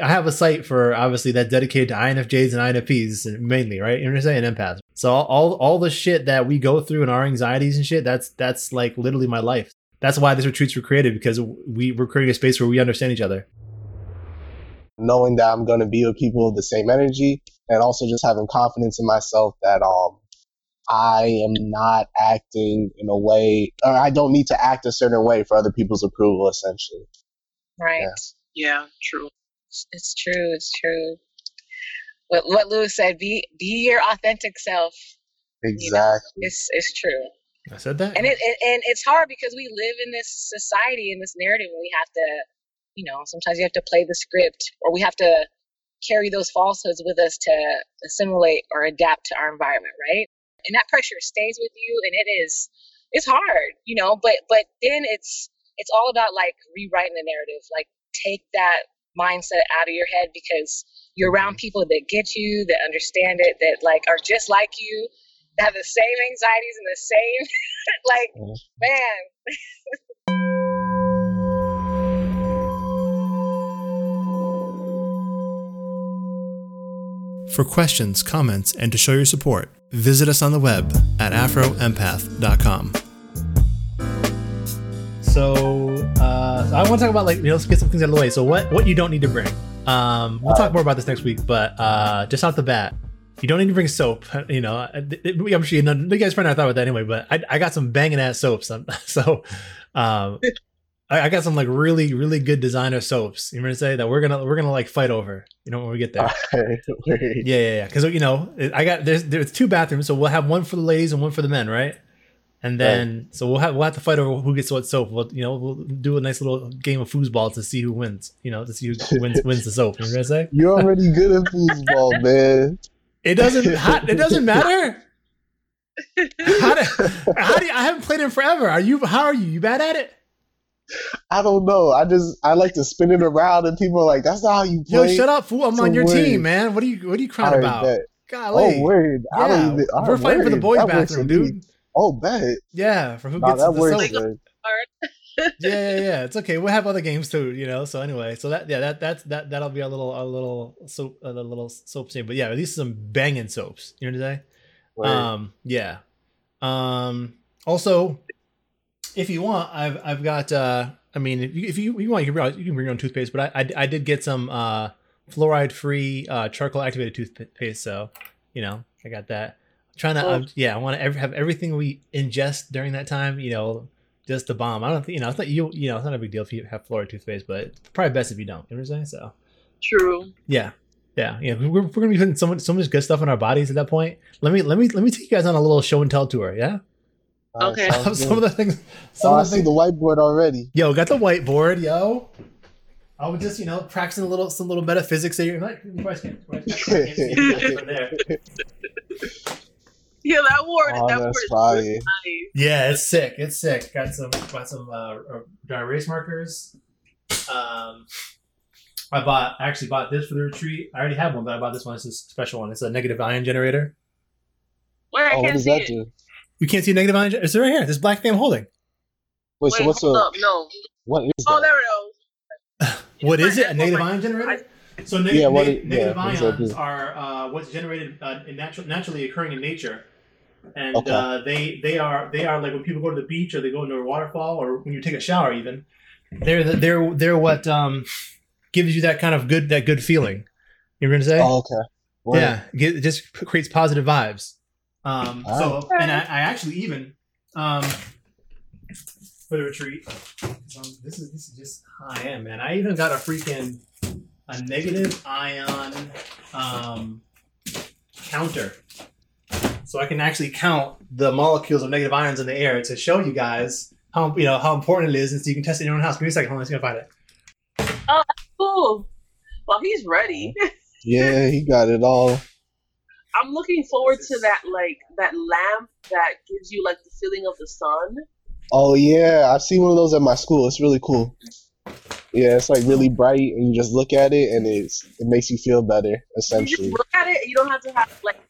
I have a site for obviously that's dedicated to INFJs and INFPs mainly, right? You know what I'm saying? And empaths. So all, all all the shit that we go through and our anxieties and shit, that's that's like literally my life. That's why these retreats were created because we we're creating a space where we understand each other. Knowing that I'm gonna be with people of the same energy and also just having confidence in myself that um I am not acting in a way or I don't need to act a certain way for other people's approval essentially. Right. Yeah, yeah true. It's true. It's true. What what Lewis said: be be your authentic self. Exactly. You know, it's it's true. I said that. And it, it and it's hard because we live in this society in this narrative where we have to, you know, sometimes you have to play the script or we have to carry those falsehoods with us to assimilate or adapt to our environment, right? And that pressure stays with you and it is it's hard, you know, but but then it's it's all about like rewriting the narrative. Like take that mindset out of your head because you're around people that get you, that understand it, that like are just like you, that have the same anxieties and the same like mm-hmm. man. For questions, comments, and to show your support, visit us on the web at afroempath.com. So, uh, I want to talk about like you know let's get some things out of the way. So what what you don't need to bring. Um, we'll talk more about this next week, but uh, just off the bat, you don't need to bring soap. You know, I'm sure you, know, you guys probably not thought about that anyway. But I, I got some banging ass soaps. So, um, I, I, got some like really really good designer soaps. You know what I'm say that we're gonna we're gonna like fight over. You know when we get there. yeah, yeah, yeah. Because you know I got there's there's two bathrooms, so we'll have one for the ladies and one for the men, right? And then right. so we'll have we'll have to fight over who gets what soap. We'll you know we'll do a nice little game of foosball to see who wins. You know to see who wins wins the soap. You know what I'm say? You're already good at foosball, man. It doesn't it doesn't matter. How do, how do you, I haven't played it forever. Are you? How are you? You bad at it? I don't know. I just I like to spin it around, and people are like, "That's not how you play." Yo, shut up, fool! I'm on your team, man. What are you What are you crying about? Golly. Oh, word. Yeah, even, we're fighting for the boys' that bathroom, dude. Oh, bet. Yeah, for who nah, gets that the soap. yeah, yeah, yeah. It's okay. We'll have other games too, you know. So anyway, so that yeah, that that's that that'll be a little a little soap a little soap scene. But yeah, at least some banging soaps. You know what I'm saying? Right. Um, yeah. Um. Also, if you want, I've I've got. uh I mean, if you if you, you want, you can bring you can bring your own toothpaste. But I I, I did get some uh fluoride free uh charcoal activated toothpaste. So you know, I got that trying to, um, yeah, I want to have everything we ingest during that time, you know, just the bomb. I don't think, you know, it's not you, you know, it's not a big deal if you have fluoride toothpaste, but it's probably best if you don't. You know what I'm saying? So, true. Yeah. Yeah. Yeah. We're, we're going to be putting so much, so much good stuff in our bodies at that point. Let me, let me, let me take you guys on a little show and tell tour. Yeah. Okay. some of the things. Some oh, of the I see the whiteboard already. Yo, got the whiteboard, yo. I was just, you know, practicing a little, some little metaphysics. So you're like, you can't, from there. Yeah, that word. Oh, that word is nice. Yeah, it's sick. It's sick. Got some got some uh, dry erase markers. Um, I bought I actually bought this for the retreat. I already have one, but I bought this one. It's a special one. It's a negative ion generator. Where I oh, can't see it. Do? You can't see negative ion. It's right here. This black thing I'm holding. Wait, Wait so what's a up? no? What is? Oh, that? there it goes. what is it? A negative ion generator? So neg- yeah, neg- negative yeah, ions are uh, what's generated uh, in natural, naturally occurring in nature and okay. uh, they they are they are like when people go to the beach or they go into a waterfall or when you take a shower even they're the, they're they're what um, gives you that kind of good that good feeling. You're gonna say oh, okay. Yeah. It just creates positive vibes. Um, so and I, I, actually even um, for the retreat um, this is this is just how I am man. I even got a freaking a negative ion um, counter so I can actually count the molecules of negative ions in the air to show you guys how you know how important it is, and so you can test it in your own house. Give me a second, hold on, let's go find it. Oh, cool. Well, he's ready. yeah, he got it all. I'm looking forward to that, like that lamp that gives you like the feeling of the sun. Oh yeah, I've seen one of those at my school. It's really cool. Yeah, it's like really bright, and you just look at it, and it's it makes you feel better. Essentially, you look at it. You don't have to have like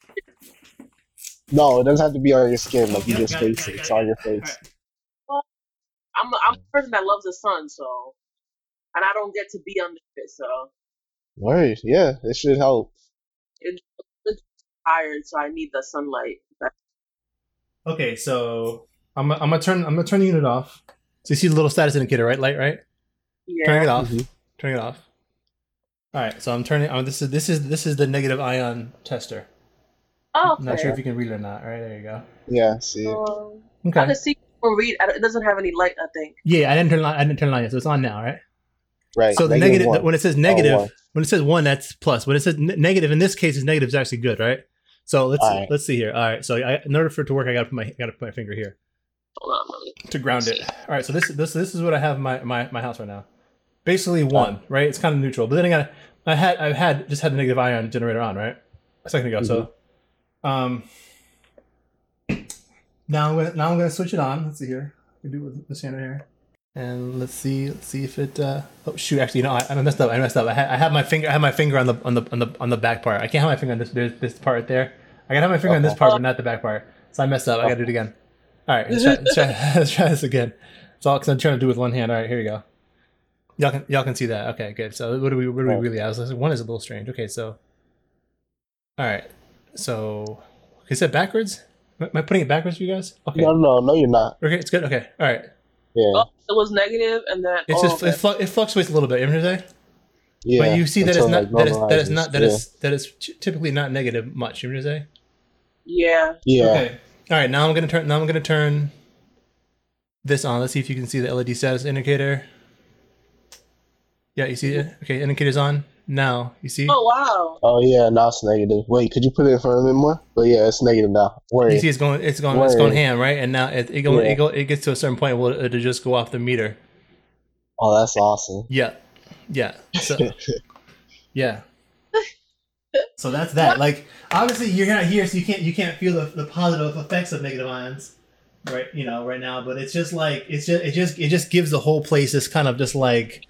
no, it doesn't have to be on your skin. Like you just face it. It's on your face. Well, I'm a, I'm a person that loves the sun, so and I don't get to be under it, so Word, yeah, it should help. It's, it's tired, so I need the sunlight. Okay, so I'm I'm gonna turn I'm gonna turn the unit off. So you see the little status indicator, right? Light, right? Yeah. Turning it off. Mhm. Turning it off. All right, so I'm turning. Oh, this is this is this is the negative ion tester. Oh, I'm not sure if you can read it or not. All right, there you go. Yeah, see. it. Um, I can see or read. It doesn't have any light. I think. Yeah, I didn't turn it on, I didn't turn it on yet, so it's on now, right? Right. So the negative negative negative, when it says Oh, negative, when it says one, that's plus. When it says ne- negative, in this case, is negative is actually good, right? So let's All right. let's see here. All right, so I, in order for it to work, I gotta put my gotta put my finger here Hold on, to ground it. All right, so this this this is what I have in my my, my house right now. Basically one, right? It's kind of neutral, but then I got I had I've had just had the negative ion generator on, right? A second ago. So, um, now I'm gonna now I'm gonna switch it on. Let's see here. We do it with hand right here. And let's see, let's see if it. Uh, oh shoot! Actually, no, I, I messed up. I messed up. I, ha- I have my finger. I have my finger on the on the on the on the back part. I can't have my finger on this this, this part right there. I gotta have my finger on this part, but not the back part. So I messed up. I gotta do it again. All right, let's try, let's try, let's try this again. It's all because I'm trying to do it with one hand. All right, here we go. Y'all can y'all can see that. Okay, good. So what do we what do we really? So one is a little strange. Okay, so. All right, so is that backwards? Am I putting it backwards for you guys? Okay. No, no, no, you're not. Okay, it's good. Okay, all right. Yeah, Oh, it was negative, and then It's oh, just it, flu- it fluctuates a little bit. You know what I'm saying? yeah. but you see that it's not like, that is that is not that yeah. is that is typically not negative much. You know what I'm saying? yeah. Yeah. Okay. All right. Now I'm gonna turn. Now I'm gonna turn this on. Let's see if you can see the LED status indicator. Yeah, you see it. Okay, indicator's on. Now you see. Oh wow. Oh yeah, now it's negative. Wait, could you put it in front of me more? But yeah, it's negative now. Word. You see, it's going, it's going, it's going ham, right? And now it it, go, Yeah. it go, it gets to a certain point where it'll just go off the meter. Oh, that's awesome. Yeah, yeah, so, yeah. So that's that. Like, obviously, you're not here, so you can't you can't feel the, the positive effects of negative ions, right? You know, right now. But it's just like it's just it just it just gives the whole place this kind of just like.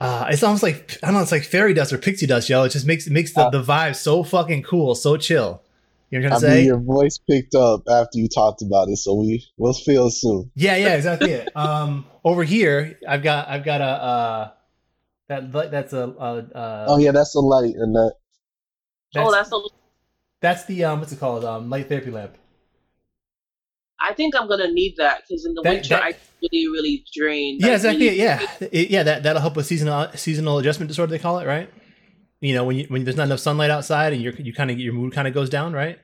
Uh, it's almost like I don't know. It's like fairy dust or pixie dust, yo. It just makes it makes the, Uh, the vibe so fucking cool, so chill. You know what I'm I trying to mean, say? your voice picked up after you talked about it, so we we'll feel soon. Yeah, yeah, exactly. it. Um, over here, I've got I've got a uh, that that's a, a, uh Oh yeah, that's the light and that. oh, that's a. that's the um what's it called um light therapy lamp. I think I'm gonna need that because in the That- winter that- I really, really drain. Yeah, Like, exactly. really- Yeah, It- yeah. That that'll help with seasonal seasonal adjustment disorder. They call it, right? You know, when you when there's not enough sunlight outside and you're you kind of your mood kind of goes down, right?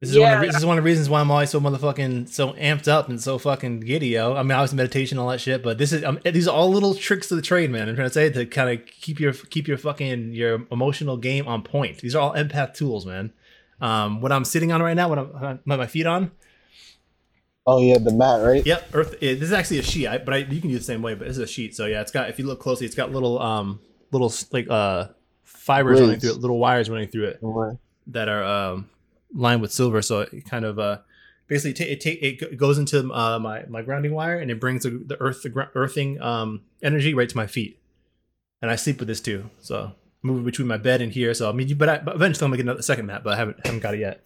This is one of the, this is one of the reasons why I'm always so motherfucking so amped up and so fucking giddy, yo. I mean, obviously meditation, all that shit, but this is um, these are all little tricks of the trade, man. I'm trying to say to kind of keep your keep your fucking your emotional game on point. These are all empath tools, man. Um, what I'm sitting on right now, what I'm my my feet on, Oh yeah, the mat, right? Yep, Earth. It, this is actually a sheet, I, but I, you can do it the same way. But this is a sheet, so yeah, it's got. If you look closely, it's got little, um, little like uh, fibers running through it, little wires running through it Word. that are um, lined with silver. So it kind of uh, basically ta- it take it goes into uh, my my grounding wire, and it brings the, the earth the gr- earthing um energy right to my feet. And I sleep with this too, so moving between my bed and here. So I mean, you- but, I, but eventually I'm gonna get another second mat, but I haven't haven't got it yet.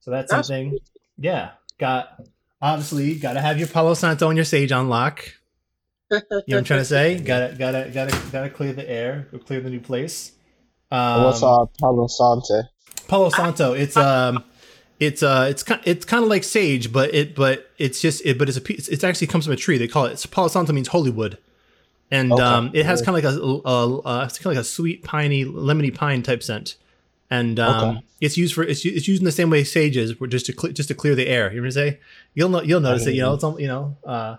So that's That's something. Yeah, got obviously got to have your Palo Santo and your Sage on lock. You know what I'm trying to say? Gotta gotta gotta gotta clear the air, clear the new place. Um, What's uh Palo Santo? Palo Santo. It's um, it's uh, it's kind it's kind of like sage, but it but it's just it but it's a piece. It actually comes from a tree. They call it. It's, Palo Santo means holy wood, and Okay. um, it has kind of like a, a, a it's kind of like a sweet piney lemony pine type scent, and um, Okay. it's used for it's, it's used in the same way sage is, just to cle just to clear the air. You know what I'm saying? You'll know you'll notice it. You know it's all, you know uh,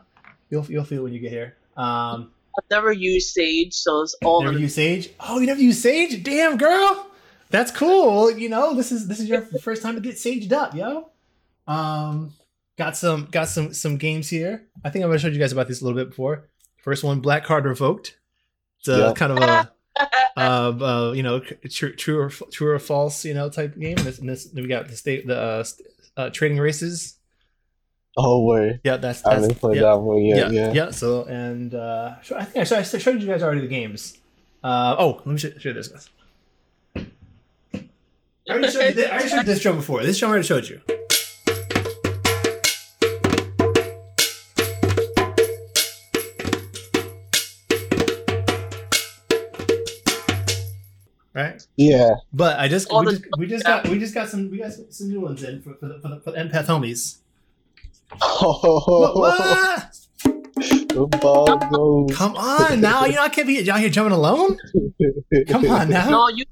you'll you'll feel it when you get here. Um, I've never used Sage, so it's all never gonna use sage? Oh, you never use sage? Damn, girl. That's cool. You know, this is this is your first time to get saged up, yo. Um, got some got some some games here. I think I'm gonna show you guys about this a little bit before. First one, Black Card Revoked. It's a Yeah. kind of a uh, uh, you know true true or true or false you know type game. This, and this we got the state the uh, st- uh, trading races. Oh word. Yeah, that's I that's haven't played yeah that one yeah, yet. yeah, Yeah. So and uh, I think I showed, I showed you guys already the games. Uh, oh, let me show, show you this guys. I already showed you this, I already showed this drum before. This show I already showed you. Yeah. But I just we just, we just got we just got some we got some new ones in for, for the for the, for the empath homies. Oh, What? the ball goes. Come on now, you know I can't be out here jumping alone. Come on now. No, you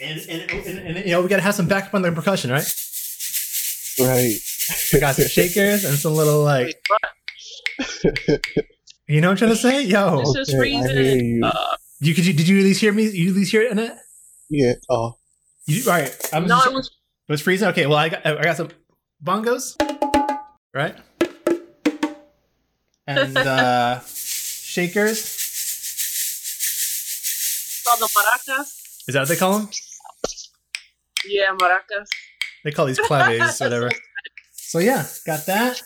And, and, and, and, you know we gotta have some backup on the percussion, right? Right. We got some shakers and some little like you know what I'm trying to say? Yo, It's just Okay, I hear freezing. you. Uh, you could you did you at least hear me? You at least hear it in it? Yeah. Oh. You, all right. I'm no, just, it was it was freezing. Okay, well I got I got some bongos, right? And uh shakers. called the maracas. Is that what they call them? Yeah, maracas. They call these claves, whatever. So yeah, got that.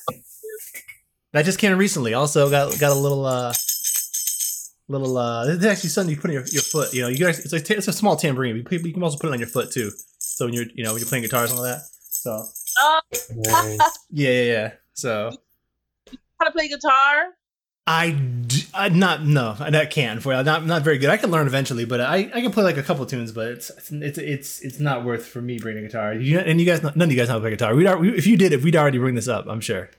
That just came recently. Also got got a little uh little uh this is actually something you put in your, your foot. You know, you guys it's like it's a small tambourine. You, you can also put it on your foot too. So when you're you know when you're playing guitars and all that. So Uh, Right. yeah yeah yeah. So how to play guitar? I, d- I not no I can't for not not very good. I can learn eventually, but I, I can play like a couple tunes, but it's it's it's it's not worth for me bringing a guitar. You and you guys none of you guys know how to play guitar. We'd we, if you did, if we'd already bring this up, I'm sure.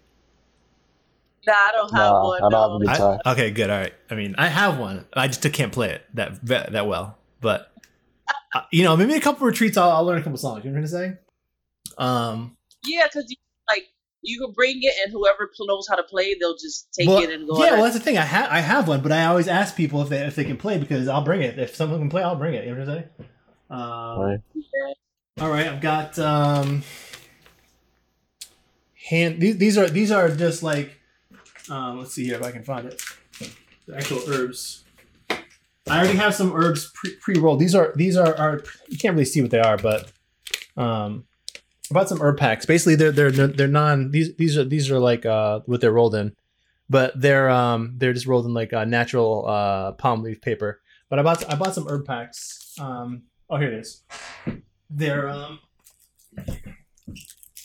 Nah, I don't have Nah, one. I don't have a no. good- I- okay, good. All right. I mean, I have one. I just can't play it that that, that well. But uh, you know, maybe a couple retreats, I'll, I'll learn a couple songs. You know what I'm trying to say? Um, Yeah, because you like you can bring it, and whoever knows how to play, they'll just take well, it and go. yeah, at well, that's the thing. I have I have one, but I always ask people if they if they can play because I'll bring it. If someone can play, I'll bring it. You know what I'm saying? Um, Right. All right, I've got um hand these these are these are just like um let's see here if I can find it. The actual herbs. I already have some herbs pre rolled. These are these are are you can't really see what they are, but um I bought some herb packs. Basically they're they're they're, they're non these these are these are like uh what they're rolled in. But they're um they're just rolled in like uh, natural uh palm leaf paper. But I bought I bought some herb packs. Um oh here it is they're um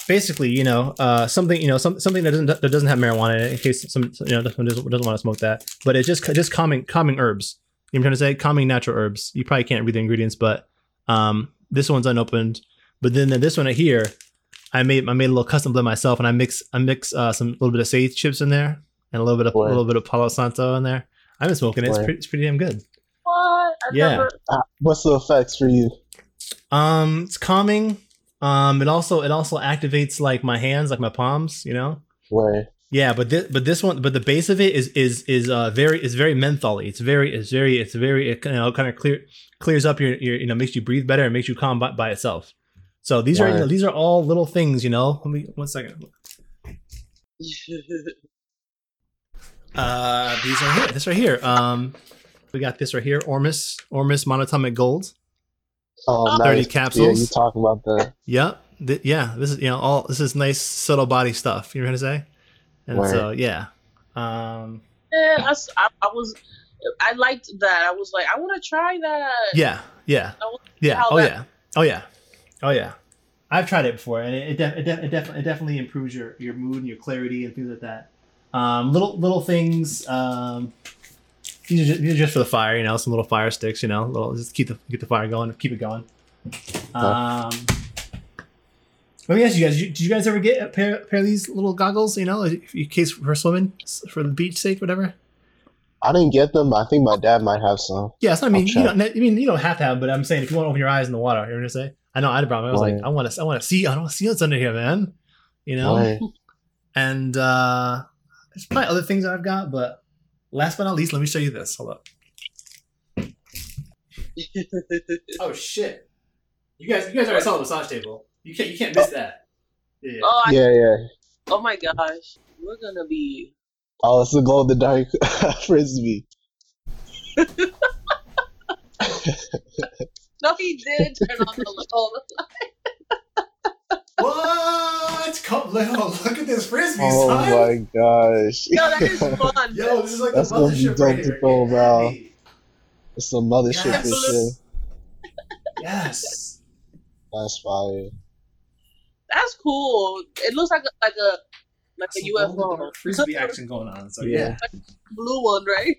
basically you know uh something you know some, something that doesn't that doesn't have marijuana in it in case some you know someone doesn't, doesn't want to smoke that but it's just just calming calming herbs you know what i'm trying to say calming natural herbs you probably can't read the ingredients but um this one's unopened but then this one right here i made i made a little custom blend myself and i mix i mix uh some little bit of sage chips in there and a little bit of Word. a little bit of palo santo in there i've been smoking it it's Word. pretty, it's pretty damn good what? I Yeah. never. Uh, what's the effects for you? Um, it's calming. Um, it also it also activates like my hands, like my palms. You know. Where? Yeah, but this but this one, but the base of it is is is uh very is very mentholy. It's very it's very it's very it, you know kind of clear clears up your your you know makes you breathe better and makes you calm by, by itself. So these are you know, these are all little things. You know. Let me one second. Uh, these are here. This right here. Um, we got this right here. Ormus Ormus monatomic gold. Oh, 30 nice. capsules. Yeah, you talk about that. Yep. Th- yeah. This is you know all this is nice subtle body stuff. You know what I'm trying to say? And Word. so yeah. Um. Yeah, I was. I liked that. I was like, I want to try that. Yeah. Yeah. Yeah. Oh that- yeah. Oh yeah. Oh yeah. I've tried it before, and it it, def- it, def- it, def- it definitely improves your your mood and your clarity and things like that. Um, little little things. Um, these are, just, these are just for the fire, you know, some little fire sticks, you know, little just keep the keep the fire going, keep it going. Um, let me ask you guys: Did you guys ever get a pair, pair of these little goggles? You know, in case for swimming, for the beach sake, whatever. I didn't get them. but I think my dad might have some. Yeah, it's not, I mean, you don't. I mean, you don't have to have, but I'm saying if you want to open your eyes in the water, you're gonna say. I know I had a problem. I was like, I want to, I want to see, I don't want to see what's under here, man. You know. Right. And uh there's probably other things that I've got, but last but not least, let me show you this. Hold up. Oh shit! You guys, you guys already saw the massage table. You can't, you can't miss that. Yeah. oh, I, Yeah, yeah. oh my gosh, we're gonna be. Oh, it's the glow in the dark frisbee. No, he did turn on the light. What? Come, look, look at this frisbee, Oh son. my gosh. Yo, that is fun. Yo, this is like That's the gonna be mothership dope right to here. throw Get around. ready. It's some mothership Yes. and shit. Yes. That's fire. That's cool. It looks like a like a like a UFO. frisbee action going on. So Yeah. yeah. Blue one, right?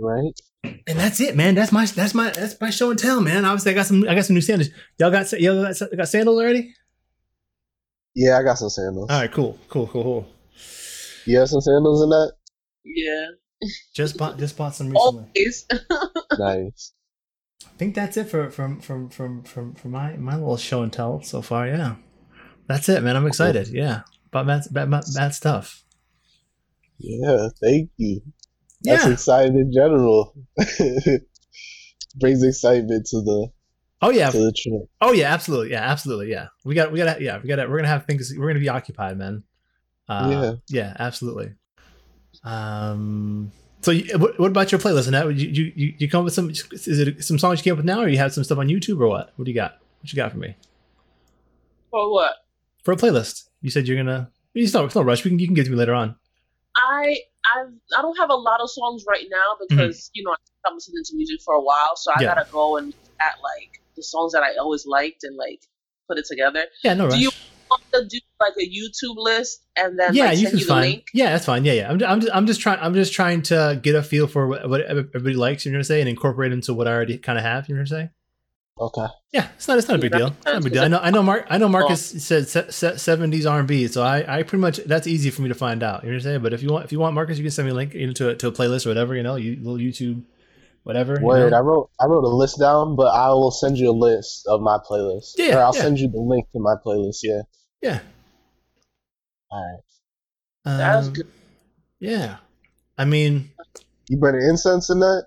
Right? And that's it, man. That's my that's my that's my show and tell, man. Obviously, I got some I got some new sandals. Y'all got y'all got, got sandals already? Yeah, I got some sandals. All right, cool, cool, cool, cool. You have some sandals in that? Yeah. Just bought just bought some recently. Always. nice. I think that's it for from from from from for my my little show and tell so far. Yeah, that's it, man. I'm excited. Yeah, about Matt's bad, bad stuff. Yeah, thank you. That's yeah. exciting in general. Brings excitement to the Oh yeah. To the trip. Oh yeah, absolutely. Yeah, absolutely. Yeah. We got we got yeah, we got we're going to have things we're going to be occupied, man. Uh, yeah. Yeah, absolutely. Um so you, what, what, about your playlist? And you, you you you come up with some is it some songs you came up with now or you have some stuff on YouTube or what? What do you got? What you got for me? For what? For a playlist. You said you're going to it's no, it's no rush. We can you can give it to me later on. I I I don't have a lot of songs right now because mm-hmm. you know I've been listening to music for a while, so I yeah. gotta go and at like the songs that I always liked and like put it together. Yeah, no rush. Do you want to do like a YouTube list and then yeah, like, you can you fine. Link? Yeah, that's fine. Yeah, yeah. I'm, I'm just I'm just trying I'm just trying to get a feel for what, what everybody likes. You're gonna say and incorporate into what I already kind of have. You're gonna say. Okay. Yeah, it's not. It's not a big deal. It's not a big deal. I know. I know. Mark. I know. Marcus said seventies R and B. So I, I pretty much that's easy for me to find out. You know what I'm saying? But if you want, if you want Marcus, you can send me a link into a, to a playlist or whatever. You know, you little YouTube, whatever. Word. You know? I wrote. I wrote a list down, but I will send you a list of my playlist. Yeah. Or I'll yeah. send you the link to my playlist. Yeah. Yeah. All right. Um, that's good. Yeah. I mean, you burning incense in that?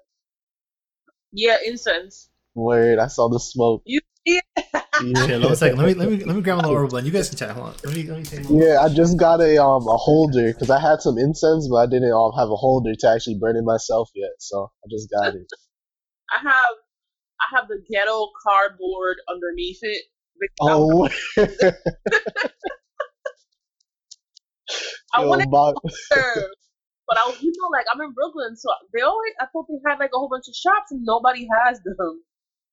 Yeah, incense. Word. I saw the smoke. You yeah. yeah, let me. Let me let me let me grab a little herb blend. You guys can chat. Hold on. Let me let me take. Yeah, I just got a um a holder because I had some incense, but I didn't um have a holder to actually burn it myself yet. So I just got it. I have I have the ghetto cardboard underneath it. Oh. I want to, but I was, you know, like I'm in Brooklyn, so they always. I thought they had like a whole bunch of shops, and nobody has them.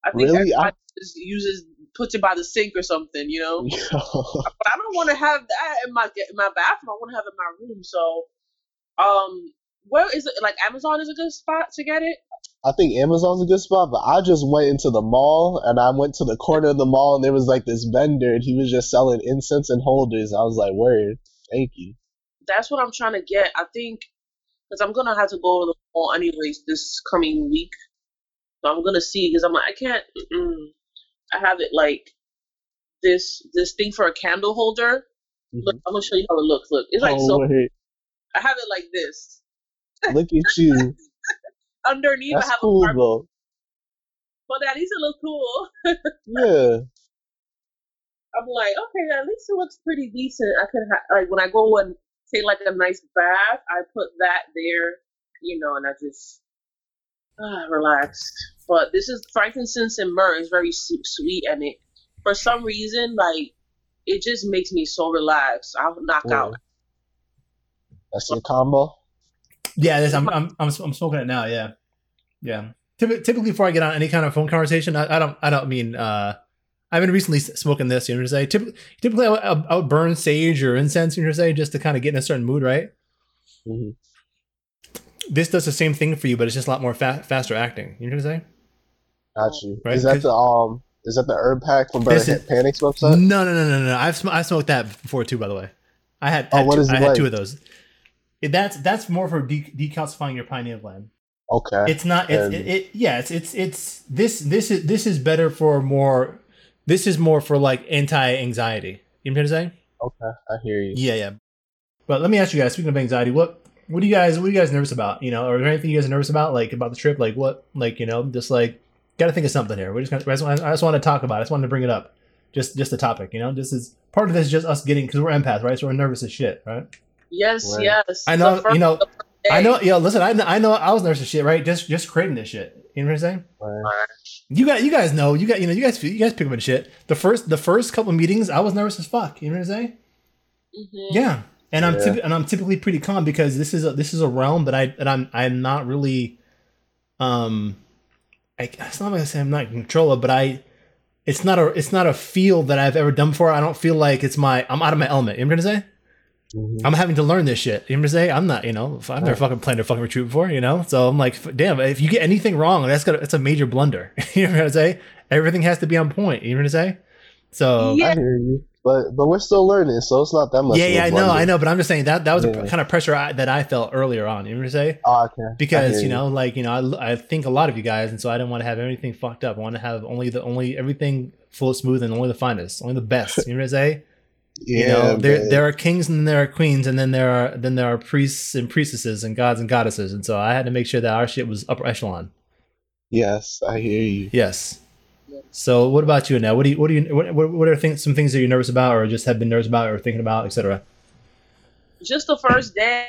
I think really? I, just uses puts it by the sink or something, you know. but I don't want to have that in my in my bathroom. I want to have it in my room. So, um, where is it? Like Amazon is a good spot to get it. I think Amazon's a good spot, but I just went into the mall and I went to the corner of the mall and there was like this vendor and he was just selling incense and holders. I was like, "Word, thank you." That's what I'm trying to get. I think because I'm gonna have to go to the mall anyways this coming week so I'm gonna see because I'm like I can't. I have it like this this thing for a candle holder. Mm-hmm. Look, I'm gonna show you how it looks. Look, it's like oh, so. Wait. I have it like this. Look at you. Underneath, That's I have cool, a though. But that needs to look cool. yeah. I'm like, okay, at least it looks pretty decent. I could ha- like when I go and take like a nice bath, I put that there, you know, and I just ah, relaxed. But this is frankincense and myrrh is very sweet, and it for some reason like it just makes me so relaxed. I'll knock yeah. out. That's your combo. Yeah, this, I'm, I'm I'm I'm smoking it now. Yeah, yeah. Typically, before I get on any kind of phone conversation, I, I don't I don't mean uh, I've been recently smoking this. You know what I'm saying? Typically, typically I, would, I would burn sage or incense. You know what I'm saying? Just to kind of get in a certain mood, right? Mm-hmm this does the same thing for you, but it's just a lot more fa- faster acting. You know what I'm saying? Got you. Right? Is that the um? Is that the herb pack from Brother Panic's website? No, no, no, no, no. I've sm- I smoked that before too. By the way, I had. Oh, had what two, is I like? had two of those. That's that's more for de- decalcifying your pineal gland. Okay. It's not. It's, it, it, yeah. It's it's it's this this is this is better for more. This is more for like anti anxiety. You know what I'm saying? Okay, I hear you. Yeah, yeah. But let me ask you guys. Speaking of anxiety, what what do you guys what are you guys nervous about? You know, or is there anything you guys are nervous about, like about the trip? Like what like, you know, just like gotta think of something here. We're just gonna I just, want, I just want to talk about it. I just wanted to bring it up. Just just the topic, you know? This is part of this is just us getting because we're empaths, right? So we're nervous as shit, right? Yes, right. yes. I know, you know. I know. Yeah, listen. I, I know. I was nervous as shit, right? Just just creating this shit. You know what I'm saying? Right. You got. You guys know. You got. You know. You guys. You guys pick up on shit. The first. The first couple meetings, I was nervous as fuck. You know what I'm saying? Mm-hmm. Yeah and I'm yeah. and I'm typically pretty calm because this is a, this is a realm that I that I'm I'm not really um I, it's not like I say I'm not in control of, but I it's not a it's not a field that I've ever done before. I don't feel like it's my I'm out of my element. You know what I'm gonna say? Mm-hmm. I'm having to learn this shit. You know what I'm saying? I'm not, you know, I've never fucking planned a fucking retreat before, you know? So I'm like, damn, if you get anything wrong, that's got that's a major blunder. you know what I'm saying? Everything has to be on point. You know what I'm saying? So yeah. I hear you. But but we're still learning, so it's not that much. Yeah, yeah, I know, I know. But I'm just saying that that was yeah. a kind of pressure I, that I felt earlier on. You know what I'm saying? Oh, okay. Because you know, like you know, I, I think a lot of you guys, and so I didn't want to have anything fucked up. I want to have only the only everything full smooth and only the finest, only the best. You know what I'm saying? Yeah, you know, there there are kings and there are queens, and then there are then there are priests and priestesses and gods and goddesses, and so I had to make sure that our shit was upper echelon. Yes, I hear you. Yes. So, what about you now? What do you what do you what what are things some things that you're nervous about, or just have been nervous about, or thinking about, etc. Just the first day,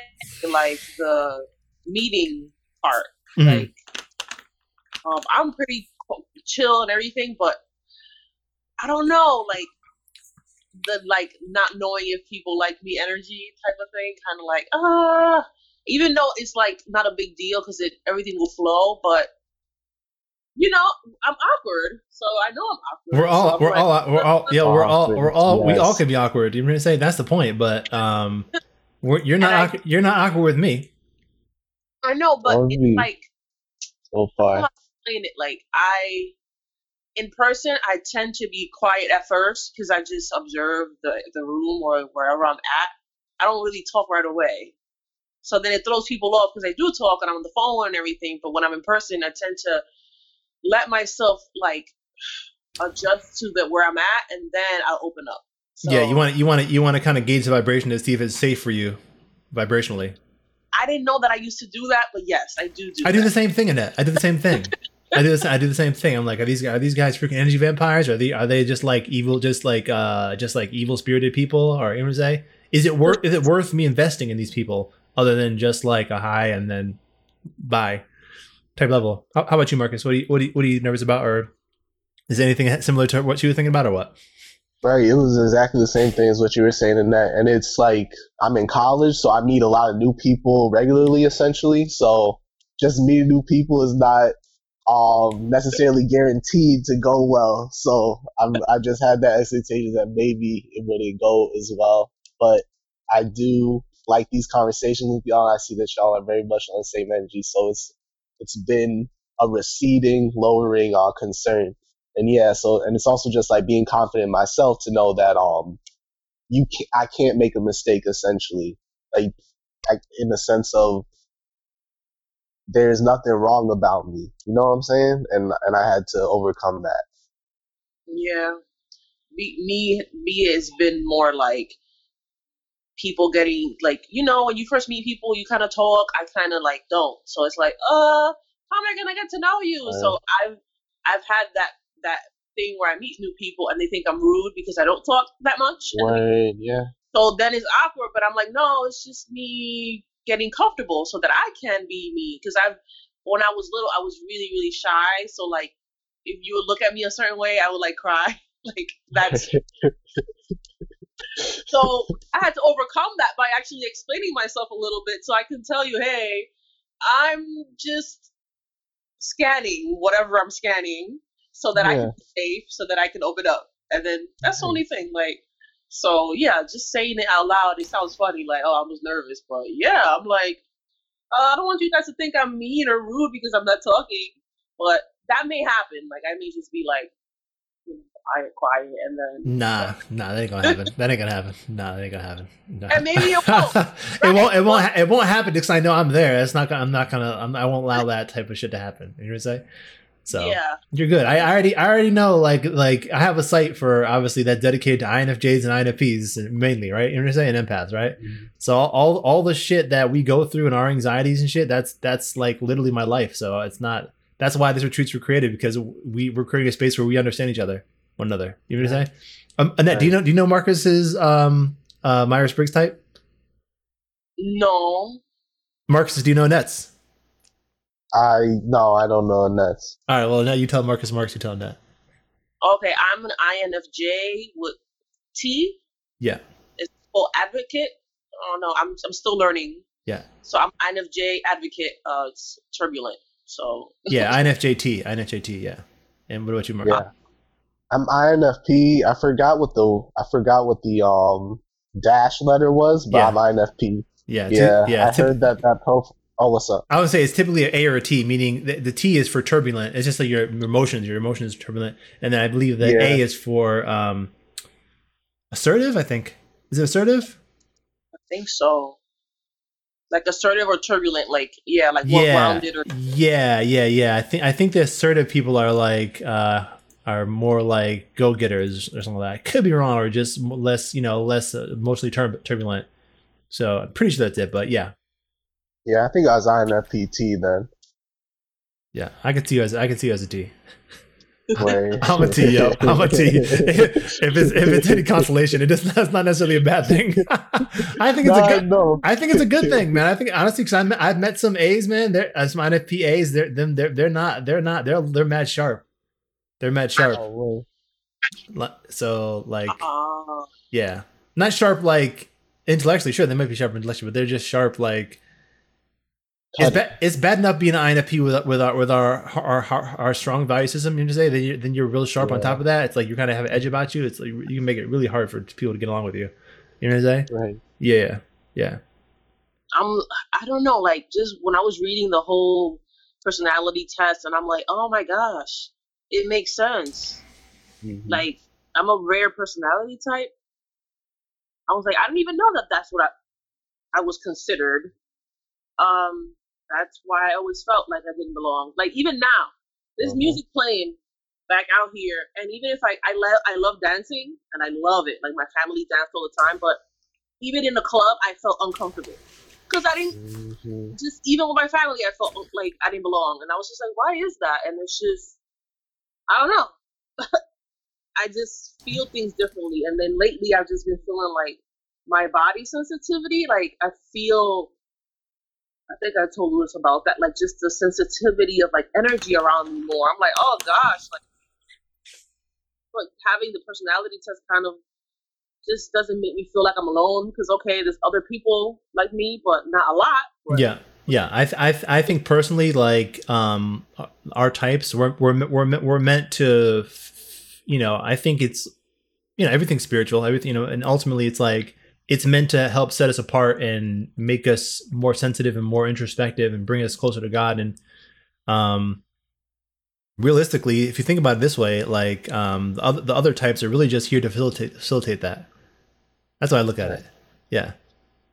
like the meeting part. Mm-hmm. Like, um, I'm pretty chill and everything, but I don't know, like the like not knowing if people like me energy type of thing, kind of like ah. Uh, even though it's like not a big deal because it everything will flow, but you know, I'm awkward, so I know I'm awkward. We're all, so we're, like, all we're all, yeah, we're all, we're all, yes. we all can be awkward. You're gonna say that's the point, but um, you're not, I, awkward, you're not awkward with me. I know, but it's like so far. Explain it like I, in person, I tend to be quiet at first because I just observe the the room or wherever I'm at. I don't really talk right away. So then it throws people off because I do talk and I'm on the phone and everything. But when I'm in person, I tend to let myself like adjust to the where I'm at, and then I'll open up. So, yeah, you want you want to you want to kind of gauge the vibration to see if it's safe for you vibrationally. I didn't know that I used to do that, but yes, I do. do I that. do the same thing in that. I do the same thing. I do this. I do the same thing. I'm like, are these are these guys freaking energy vampires? Are they are they just like evil, just like uh, just like evil spirited people? Or is it worth is it worth me investing in these people other than just like a high and then bye? Type level. How, how about you, Marcus? What are you, what, are you, what are you nervous about, or is anything similar to what you were thinking about, or what? Right, it was exactly the same thing as what you were saying in that, and it's like I'm in college, so I meet a lot of new people regularly, essentially. So just meeting new people is not um, necessarily guaranteed to go well. So I'm, I just had that expectation that maybe it wouldn't go as well. But I do like these conversations with y'all. I see that y'all are very much on the same energy. So it's it's been a receding, lowering uh, concern. And yeah, so and it's also just like being confident in myself to know that um you can, I can't make a mistake essentially, like, like in the sense of there's nothing wrong about me. You know what I'm saying? And and I had to overcome that. Yeah, me me me has been more like people getting like you know when you first meet people you kind of talk i kind of like don't. So it's like uh how am i gonna get to know you? Right. so i've i've had that that thing where i meet new people and they think i'm rude because i don't talk that much right yeah. So then it's awkward but i'm like no it's just me getting comfortable so that i can be me. Because i've when i was little i was really really shy. So like if you would look at me a certain way i would like cry. Like that's so I had to overcome that by actually explaining myself a little bit so I can tell you, hey, I'm just scanning whatever I'm scanning so that yeah. I can be safe, so that I can open up. And then that's the only thing. Like, so yeah, just saying it out loud, it sounds funny, like, oh, I was nervous. But yeah, I'm like, uh, I don't want you guys to think I'm mean or rude because I'm not talking. But that may happen. Like, I may just be like, quiet, quiet, and then nah, nah, that ain't gonna happen. that ain't gonna happen. Nah, that ain't gonna happen. Nah. And maybe it won't. right? it won't. It won't. It won't happen because I know I'm there. It's not. Gonna, I'm not gonna. I'm, I won't allow that type of shit to happen. You know what I'm saying? So yeah, you're good. I, I already. I already know. Like, like I have a site for obviously that dedicated to INFJs and INFPs mainly, right? You know what I'm saying? And empaths, right? Mm-hmm. So all all the shit that we go through and our anxieties and shit. That's that's like literally my life. So it's not. That's why these retreats were created because we we're creating a space where we understand each other one another. You know what I'm saying? Um, Annette, right. do you know do you know Marcus's um uh Myers Briggs type? No. Marcus, do you know Annette's? I no, I don't know Annette's. All right, well now you tell Marcus, Marcus, you tell Annette. Okay, I'm an INFJ with T. Yeah. It's for advocate. Oh no, I'm I'm still learning. Yeah. So I'm INFJ advocate. Uh, it's turbulent. So. yeah, INFJT, INFJT. Yeah. And what about you, Marcus? Yeah. I'm INFP. I forgot what the I forgot what the um dash letter was, but yeah. I'm INFP. Yeah, yeah, yeah. I heard that that profile. Oh, what's up? I would say it's typically an A or a T, meaning the, the T is for turbulent. It's just like your emotions. Your emotions turbulent, and then I believe the yeah. A is for um, assertive. I think is it assertive? I think so. Like assertive or turbulent, like yeah, like yeah. rounded or yeah, yeah, yeah. I think I think the assertive people are like uh are more like go getters or something like that. Could be wrong, or just less, you know, less uh, mostly tur- turbulent. So I'm pretty sure that's it. But yeah, yeah, I think I was INFPT then. Yeah, I could see you as I could see you as a T. I'm a T, yo. I'm a T. if it's if it's any consolation, it is that's not necessarily a bad thing. I think it's no, a good. No. I think it's a good thing, man. I think honestly, because I've, met some A's, man. They're uh, some INFPAs. They're them. They're they're not. They're not. They're they're mad sharp. They're mad sharp. Oh, so like, uh, yeah, not sharp like intellectually. Sure, they might be sharp intellectually, but they're just sharp like it's, ba- it's bad enough being an INFP with with our with our our, our, our strong value system. You know, say then you're, then you're real sharp yeah. on top of that. It's like you kind of have an edge about you. It's like you can make it really hard for people to get along with you. You know what I'm saying? Right. Yeah. Yeah. I'm. I don't know. Like just when I was reading the whole personality test, and I'm like, oh my gosh, it makes sense. Mm-hmm. Like I'm a rare personality type. I was like, I didn't even know that that's what I I was considered. Um, that's why I always felt like I didn't belong. Like even now, there's mm-hmm. music playing back out here, and even if I I love I love dancing and I love it, like my family danced all the time, but even in the club, I felt uncomfortable because I didn't mm-hmm. just even with my family, I felt like I didn't belong, and I was just like, why is that? And it's just I don't know. I just feel things differently, and then lately I've just been feeling like my body sensitivity, like I feel I think I told Lewis about that, like just the sensitivity of like energy around me more. I'm like, oh gosh, like, but having the personality test kind of just doesn't make me feel like I'm alone because okay, there's other people like me, but not a lot. But. Yeah, yeah. I th- I th- I think personally, like um, our types, we're we're we're, we're meant to, you know, I think it's, you know, everything's spiritual, everything, you know, and ultimately it's like it's meant to help set us apart and make us more sensitive and more introspective and bring us closer to God. And um, realistically, if you think about it this way, like um, the other, the other types are really just here to facilitate facilitate that. That's how I look at it. Yeah.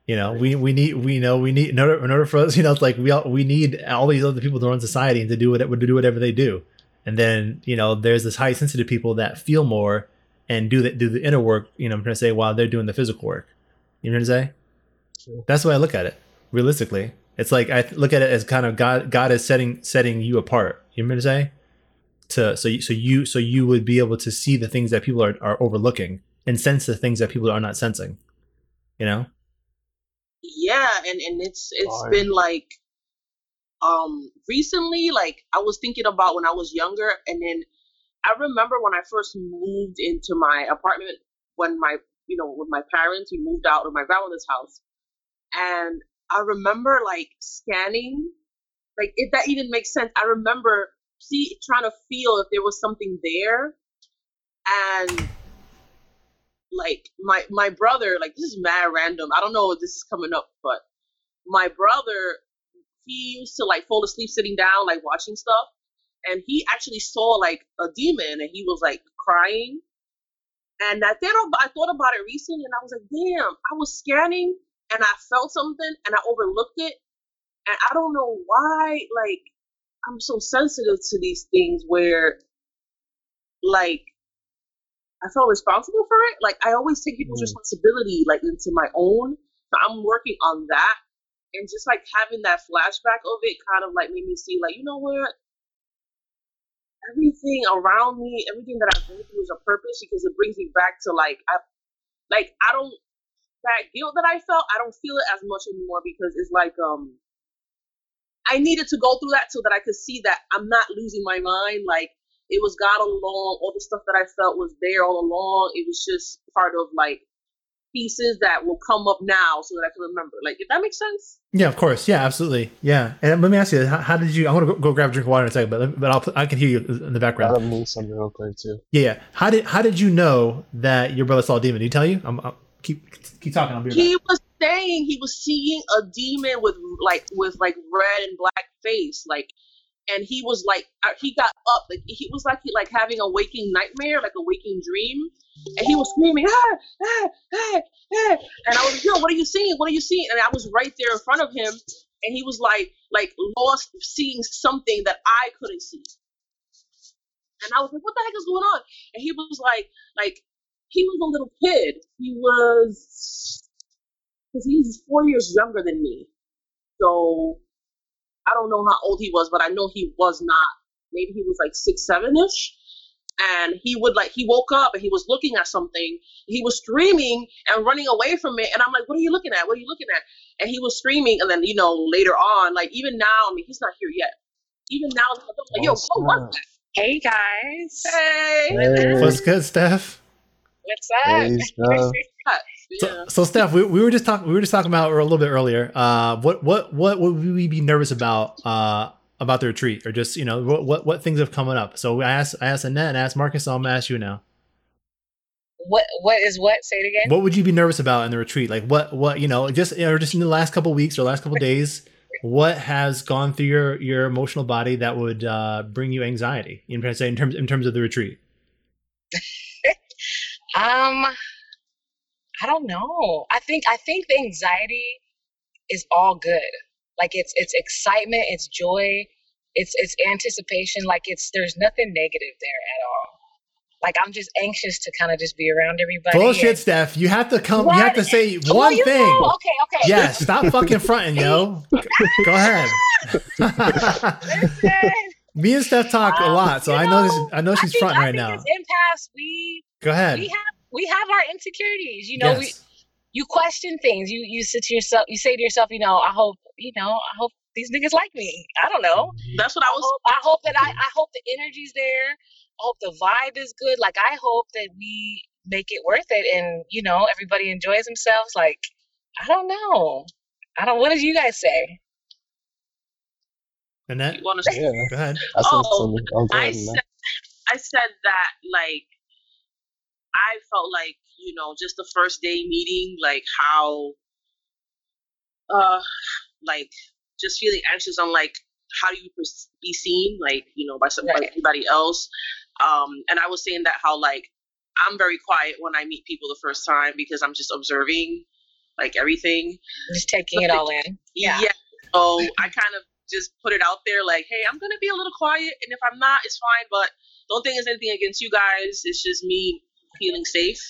You know, we, we need we know we need in order, in order for us, you know, it's like we all we need all these other people to run society and to do whatever to do whatever they do. And then, you know, there's this high sensitive people that feel more and do the do the inner work, you know, I'm trying to say while they're doing the physical work. You know what I'm saying? Sure. That's the way I look at it. Realistically, it's like I look at it as kind of God. God is setting setting you apart. You know what I'm saying? To so you, so you so you would be able to see the things that people are are overlooking and sense the things that people are not sensing. You know? Yeah, and and it's it's has been like um recently like I was thinking about when I was younger and then I remember when I first moved into my apartment when my you know, with my parents. We moved out of my grandmother's house. And I remember like scanning, like if that even makes sense. I remember see trying to feel if there was something there. And like my my brother, like this is mad random. I don't know if this is coming up, but my brother he used to like fall asleep sitting down, like watching stuff. And he actually saw like a demon and he was like crying and I thought I thought about it recently, and I was like, damn, I was scanning and I felt something and I overlooked it, and I don't know why. Like I'm so sensitive to these things where, like, I felt responsible for it. Like I always take people's mm. responsibility like into my own. So I'm working on that, and just like having that flashback of it, kind of like made me see, like, you know what? everything around me, everything that I've been through is a purpose because it brings me back to like I like I don't that guilt that I felt, I don't feel it as much anymore because it's like um I needed to go through that so that I could see that I'm not losing my mind. Like it was God all along, all the stuff that I felt was there all along. It was just part of like pieces that will come up now so that I can remember. Like, if that makes sense. Yeah, of course. Yeah, absolutely. Yeah. And let me ask you, how, how did you? I want to go, go, grab a drink of water in a second, but but I'll I can hear you in the background. I'll move something real quick too. Yeah, yeah. How did how did you know that your brother saw a demon? Did he tell you? I'm, I'm, keep keep talking. I'll be right he back. was saying he was seeing a demon with like with like red and black face, like, and he was like he got up, like he was like he, like having a waking nightmare, like a waking dream, and he was screaming, ah, ah, ah, ah. and I was, like, yo, what are you seeing? What are you seeing? And I was right there in front of him, and he was like like lost seeing something that I couldn't see. And I was like, what the heck is going on? And he was like, like, he was a little kid. He was, because he's four years younger than me. So I don't know how old he was, but I know he was not. Maybe he was like six, seven ish. And he would like, he woke up and he was looking at something. He was screaming and running away from it. And I'm like, what are you looking at? What are you looking at? And he was screaming. And then, you know, later on, like even now, I mean, he's not here yet. Even now, I'm like, yo, what was that? Hey guys. Hey. hey. What's good, Steph? What's up? Hey, Steph. So, so Steph, we, we were just talking. We were just talking about a little bit earlier. Uh, what what what would we be nervous about? Uh, about the retreat, or just you know what what, what things have coming up? So I asked I asked Annette and I asked Marcus. So I'm gonna ask you now. What what is what? Say it again. What would you be nervous about in the retreat? Like what what you know just or just in the last couple weeks or last couple days what has gone through your your emotional body that would uh, bring you anxiety? Say in terms in terms of the retreat. um, I don't know. I think I think the anxiety is all good. Like it's it's excitement, it's joy, it's it's anticipation. Like it's there's nothing negative there at all. Like I'm just anxious to kind of just be around everybody. Bullshit, and... Steph. You have to come. What? You have to say one thing. Know. Okay, okay. Yeah, stop fucking fronting, yo. Go ahead. Me and Steph talk um, a lot, so I know, this. I know she's I fronting right now. Impasse, we go ahead. We have we have our insecurities. You know, yes. we you question things. You you sit to yourself. You say to yourself, you know, I hope you know, I hope these niggas like me. I don't know. That's what I was. I hope, I hope that I I hope the energy's there I hope the vibe is good. Like I hope that we make it worth it and you know everybody enjoys themselves. Like I don't know. I don't. What did you guys say? Annette, you want to? Yeah, go ahead. I oh, I said, I said that like I felt like you know just the first day meeting, like how, uh, like just feeling anxious on like how do you be seen, like you know by somebody right. everybody else, um, and I was saying that how like I'm very quiet when I meet people the first time because I'm just observing like everything. Just taking it all in. Yeah. yeah. So I kind of just put it out there like, hey, I'm gonna be a little quiet and if I'm not, it's fine. But don't think it's anything against you guys. It's just me feeling safe.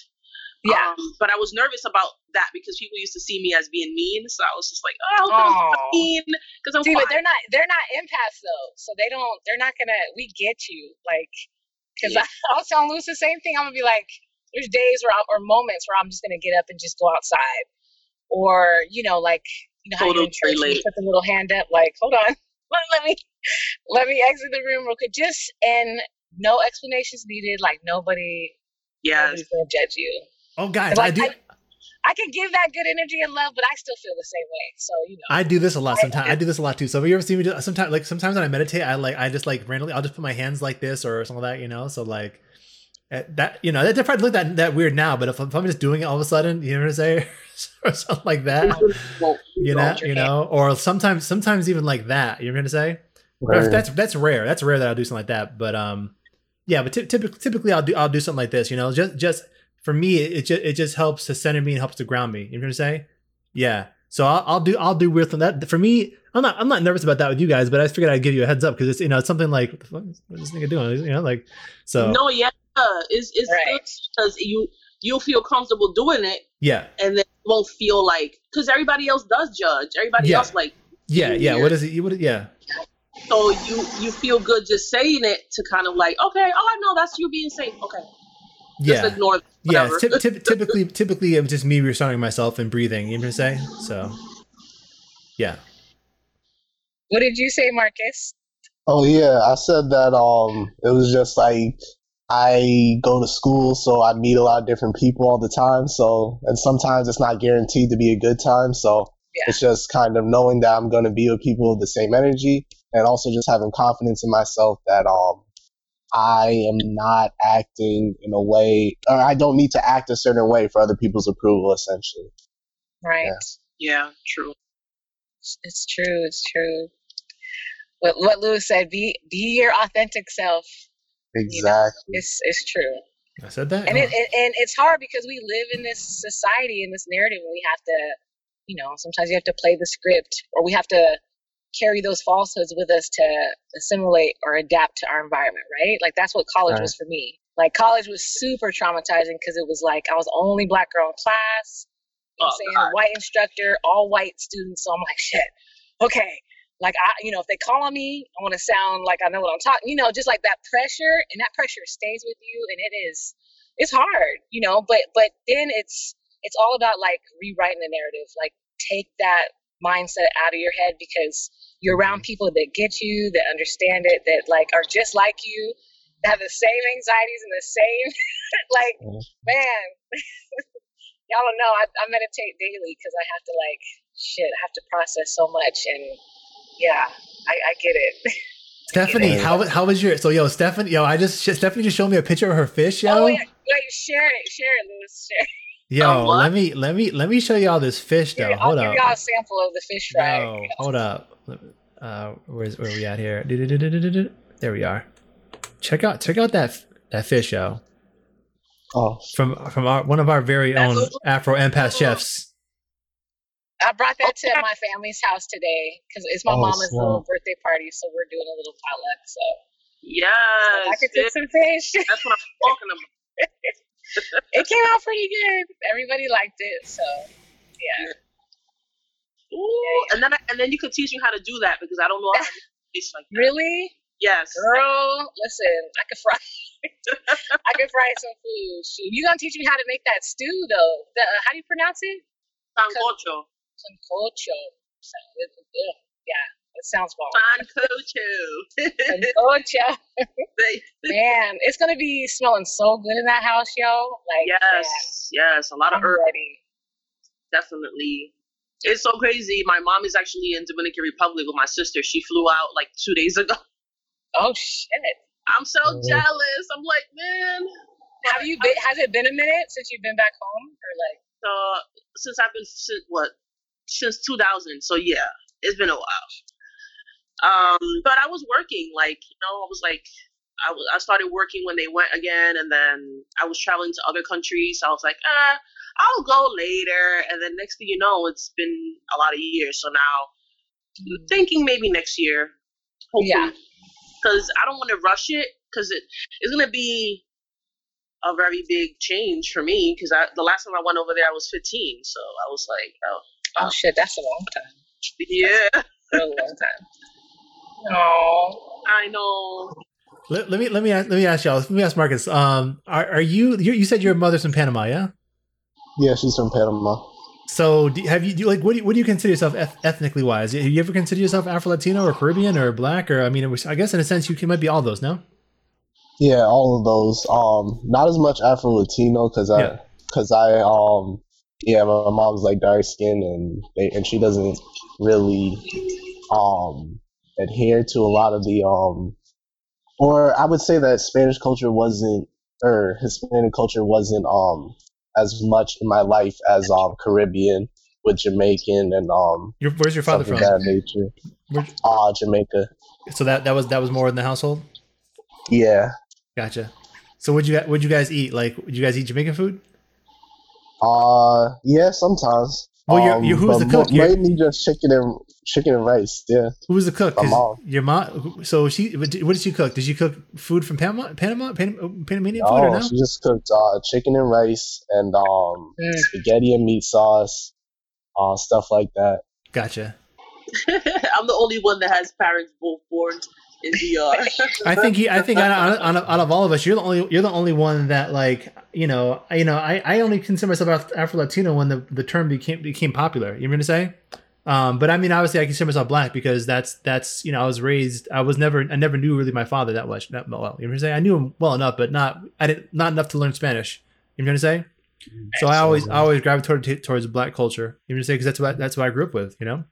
Yeah. Um, but I was nervous about that because people used to see me as being mean, so I was just like, oh, I'm mean because I'm. See, quiet. but they're not they're not empaths though, so they don't they're not gonna. We get you, like because yeah. I'll tell Luce the same thing. I'm gonna be like, there's days where I, or moments where I'm just gonna get up and just go outside, or you know, like you know how you in church you put the little hand up, like hold on, let, let me let me exit the room real quick, just and no explanations needed. Like nobody, yeah, nobody's gonna judge you. Oh, guys, like, I do. I, I can give that good energy and love, but I still feel the same way. So you know, I do this a lot. Sometimes I, I do this a lot too. So if you ever see me do? Sometimes, like sometimes when I meditate, I like I just like randomly, I'll just put my hands like this or something like that. You know, so like eh, that. You know, that probably look that that weird now, but if, if I'm just doing it all of a sudden, you know what I'm saying, or something like that. you know, you know, or sometimes sometimes even like that. You know what I'm say? Right. That's that's rare. That's rare that I'll do something like that. But um, yeah. But t- typically, typically I'll do I'll do something like this. You know, just just for me, it just it just helps to center me and helps to ground me. You know what I'm saying? Yeah. So I'll, I'll do I'll do weird thing that for me. I'm not I'm not nervous about that with you guys, but I figured I'd give you a heads up because it's you know it's something like what the fuck is, what is this nigga doing? You know, like so. No, yeah, it's it's right. because you you'll feel comfortable doing it. Yeah. And then you won't feel like because everybody else does judge. Everybody yeah. else like. Yeah, yeah. What is it? You would yeah. So you you feel good just saying it to kind of like okay, oh I know that's you being safe. Okay, yeah. Just ignore yeah, t- t- typically, typically, it's just me restoring myself and breathing. You know what I'm saying? So, yeah. What did you say, Marcus? Oh yeah, I said that. Um, it was just like I go to school, so I meet a lot of different people all the time. So, and sometimes it's not guaranteed to be a good time. So yeah. it's just kind of knowing that I'm going to be with people of the same energy, and also just having confidence in myself that um I am not acting in a way, or I don't need to act a certain way for other people's approval, essentially. Right. Yeah, yeah true. It's true. It's true. What what Lewis said: be be your authentic self. Exactly. You know, it's it's true. I said that, and oh. it, and it's hard because we live in this society in this narrative, and we have to, you know, sometimes you have to play the script, or we have to carry those falsehoods with us to assimilate or adapt to our environment, right? Like that's what college right. was for me. Like college was super traumatizing because it was like I was the only black girl in class. You know oh, saying God. white instructor, all white students. So I'm like, shit. Okay, like I, you know, if they call on me, I want to sound like I know what I'm talking. You know, just like that pressure, and that pressure stays with you, and it is, it's hard, you know. But but then it's it's all about like rewriting the narrative. Like take that mindset out of your head because you're around mm-hmm. people that get you, that understand it, that like are just like you, that have the same anxieties and the same like mm-hmm. man. y'all don't know. I, I meditate daily because I have to like shit. I have to process so much, and yeah, I, I get it. Stephanie, how how was your so yo Stephanie yo I just Stephanie just showed me a picture of her fish yo. Oh yeah, wait, share it, share it, Lewis, share. It. Yo, let me let me let me show y'all this fish though. Here, hold I'll up. give y'all a sample of the fish fry. No, hold up. Uh, where's where are we at here? There we are. Check out check out that that fish, yo. Oh, from from our one of our very own Afro empath chefs. I brought that to my family's house today because it's my oh, mama's little birthday party, so we're doing a little potluck. So yes, so I could cook some fish. That's what I'm talking about. it came out pretty good. Everybody liked it, so yeah. Ooh, yeah, and then I, and then you could teach me how to do that because I don't know how to fish like that. Really? Yes. Girl, listen, I could fry. I could fry some food. Shoot, you gonna teach me how to make that stew though? The, uh, how do you pronounce it? Sancocho. Sancocho. Yeah, it sounds bomb. Sancocho. Sancocho. man, it's gonna be smelling so good in that house, yo. Like yes, man. yes, a lot of herb. Definitely. It's so crazy. My mom is actually in Dominican Republic with my sister. She flew out like two days ago. Oh shit! I'm so oh. jealous. I'm like, man. Have you been? Has it been a minute since you've been back home, or like? Uh, since I've been since what? Since 2000. So yeah, it's been a while. Um, but I was working, like you know, I was like, I, started working when they went again, and then I was traveling to other countries. So I was like, ah, I'll go later. And then next thing you know, it's been a lot of years. So now, mm. thinking maybe next year, hopefully. Yeah. Because I don't want to rush it, because it, it's gonna be a very big change for me. Because the last time I went over there, I was 15. So I was like, oh, oh shit, that's a long time. Yeah, a long time. Oh, I know. Let, let, me let me ask, let me ask y'all. Let me ask Marcus. Um, are, are you, you you said your mother's from Panama? Yeah. Yeah, she's from Panama. So, do, have you do, like what do you, what do you consider yourself eth- ethnically wise? Have you ever considered yourself Afro Latino or Caribbean or Black or I mean, was, I guess in a sense you can might be all those. No. Yeah, all of those. Um, not as much Afro Latino because I because yeah. I um yeah my mom's like dark skin and they, and she doesn't really um adhere to a lot of the um or I would say that Spanish culture wasn't or Hispanic culture wasn't um as much in my life as um Caribbean with Jamaican and um. Your, where's your father from? That nature. Ah, uh, Jamaica. So that that was that was more in the household. Yeah. Gotcha. So would you would you guys eat? Like, would you guys eat Jamaican food? Uh, yeah, sometimes. Well, you're, you're, who's um, the cook? Mainly just chicken and chicken and rice. Yeah. Who's the cook? My mom. Your mom. So she. What did she cook? Did she cook food from Panama? Panama? Panama Panamanian food or no? She just cooked uh, chicken and rice and um mm. spaghetti and meat sauce, uh, stuff like that. Gotcha. I'm the only one that has parents both born in DR. I think he, I think out, out, out, of all of us, you're the only you're the only one that like you know you know I, I only consider myself Afro Latino when the, the term became became popular. You know what I'm say? Um, but I mean, obviously, I consider myself black because that's that's you know I was raised. I was never I never knew really my father that much. That well, you know what I'm saying? I knew him well enough, but not I didn't not enough to learn Spanish. You know what I'm saying? So I always I always gravitated towards black culture. You know what I'm saying? Because that's what that's what I grew up with. You know,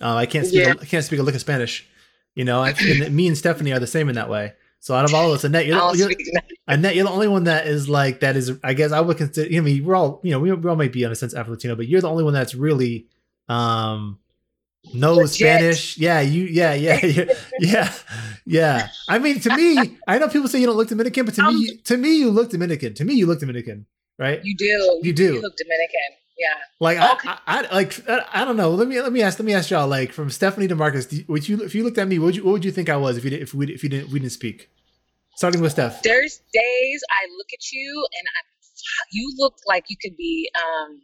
uh, I can't speak yeah. I can't speak a lick of Spanish. You know, I, and me and Stephanie are the same in that way. So out of all of us, Annette, you're, you're, Annette, you're the only one that is like that is. I guess I would consider. You know, I mean, we're all you know, we, we all might be on a sense Afro Latino, but you're the only one that's really um knows Legit. Spanish. Yeah, you. Yeah, yeah, yeah, yeah, yeah. I mean, to me, I know people say you don't look Dominican, but to um, me, to me, you look Dominican. To me, you look Dominican, right? You do. You do. You look Dominican. Yeah. Like okay. I, I, I, like I, I, don't know. Let me let me ask let me ask y'all. Like from Stephanie to Marcus, would you if you looked at me, what would you what would you think I was if you did, if we if you didn't we didn't speak? Starting with Steph. There's days I look at you and I, you look like you could be um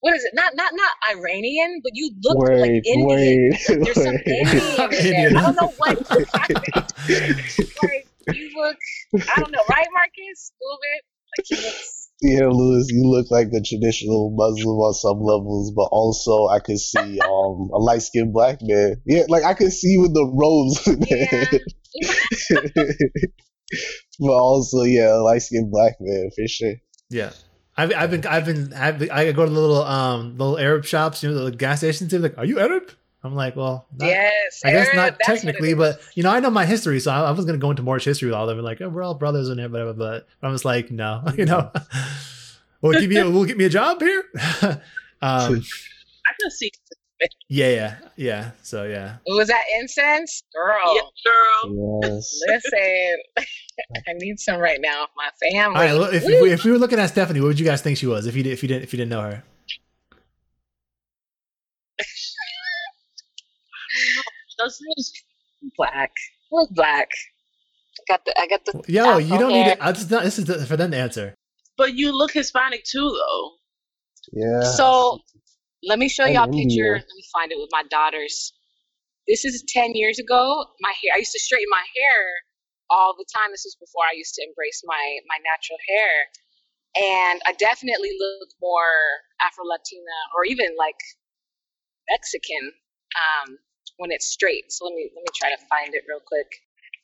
what is it? Not not not Iranian, but you look wait, like Indian. Wait, There's some Indian in. I don't know what. like you look. I don't know, right, Marcus? A little bit. Like he looks. Yeah, Lewis, you look like a traditional Muslim on some levels, but also I could see um a light skinned black man. Yeah, like I could see with the robes, yeah. but also, yeah, light skinned black man for sure. Yeah. I've, I've been I've been I've been, I go to the little um little Arab shops, you know, the gas stations. They're like, "Are you Arab?" I'm like, "Well, not, yes, I guess not technically, but you know, I know my history, so I, I was gonna go into more history with all of them. Like, oh, we're all brothers and whatever, but I was like, no, you know, we'll give you, we'll get me a job here. um, I can see. Yeah, yeah, yeah. So yeah. Was that incense, girl? Yeah, girl. Yes. Listen. I need some right now. My family. All right, if, if, we, if we were looking at Stephanie, what would you guys think she was if you did, if you didn't if you didn't know her? Black. Who's black? I got the. I got the. Yo, you don't hair. need it. I just not. This is the, for them to answer. But you look Hispanic too, though. Yeah. So let me show y'all a picture. Let me find it with my daughters. This is ten years ago. My hair. I used to straighten my hair all the time. This was before I used to embrace my my natural hair, and I definitely look more Afro Latina or even like Mexican um, when it's straight. So let me let me try to find it real quick.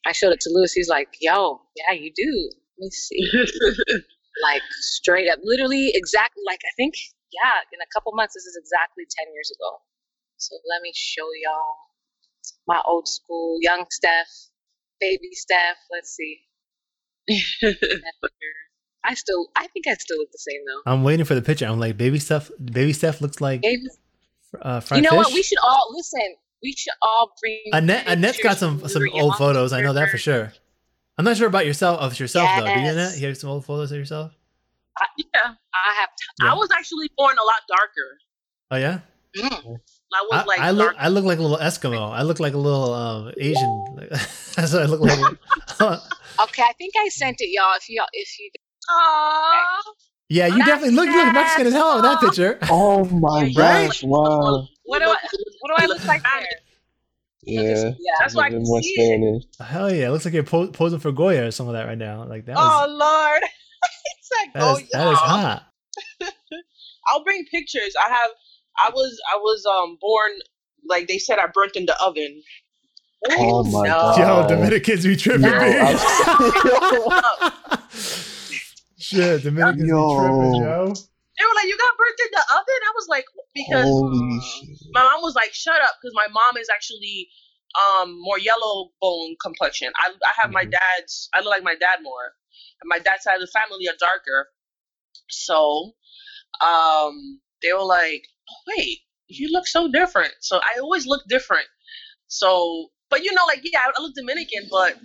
I showed it to Lewis. He's like, "Yo, yeah, you do." Let me see. like straight up, literally exactly like I think. Yeah, in a couple months. This is exactly ten years ago. So let me show y'all my old school young Steph baby Steph. Let's see. I still, I think I still look the same though. I'm waiting for the picture. I'm like, baby Steph. Baby Steph looks like. Baby, uh, you know fish? what? We should all listen. We should all bring. Annette, Annette's got some some old photos. I know that for sure. I'm not sure about yourself of yourself yes. though. Do you, Annette? You have some old photos of yourself? Uh, yeah, I have. T- yeah. I was actually born a lot darker. Oh yeah. Mm. I was like I, look I look like a little Eskimo. I look like a little um, Asian. That's what I look like. okay, I think I sent it, y'all. If y'all, if you. Aww. Yeah, you definitely look. You look Mexican as hell in that picture. Oh my gosh! Wow. What do I? What do I look like there? Yeah, yeah, that's why I can see Spanish. it. Hell yeah! It looks like you're po- posing for Goya or some of that right now. Like that. Was, oh lord, it's like that is, that is hot. I'll bring pictures. I have I was I was um born like they said I burnt in the oven. Oh my no. god! Yo, Dominicans be tripping, no, Shit, Dominicans yo. be tripping, yo. They were like, "You got burnt in the oven." I was like, because my mom was like, "Shut up," because my mom is actually um more yellow bone complexion. I I have mm-hmm. my dad's. I look like my dad more, and my dad's side of the family are darker. So, um, they were like, oh, wait, you look so different. So I always look different. So, but you know, like, yeah, I look Dominican, but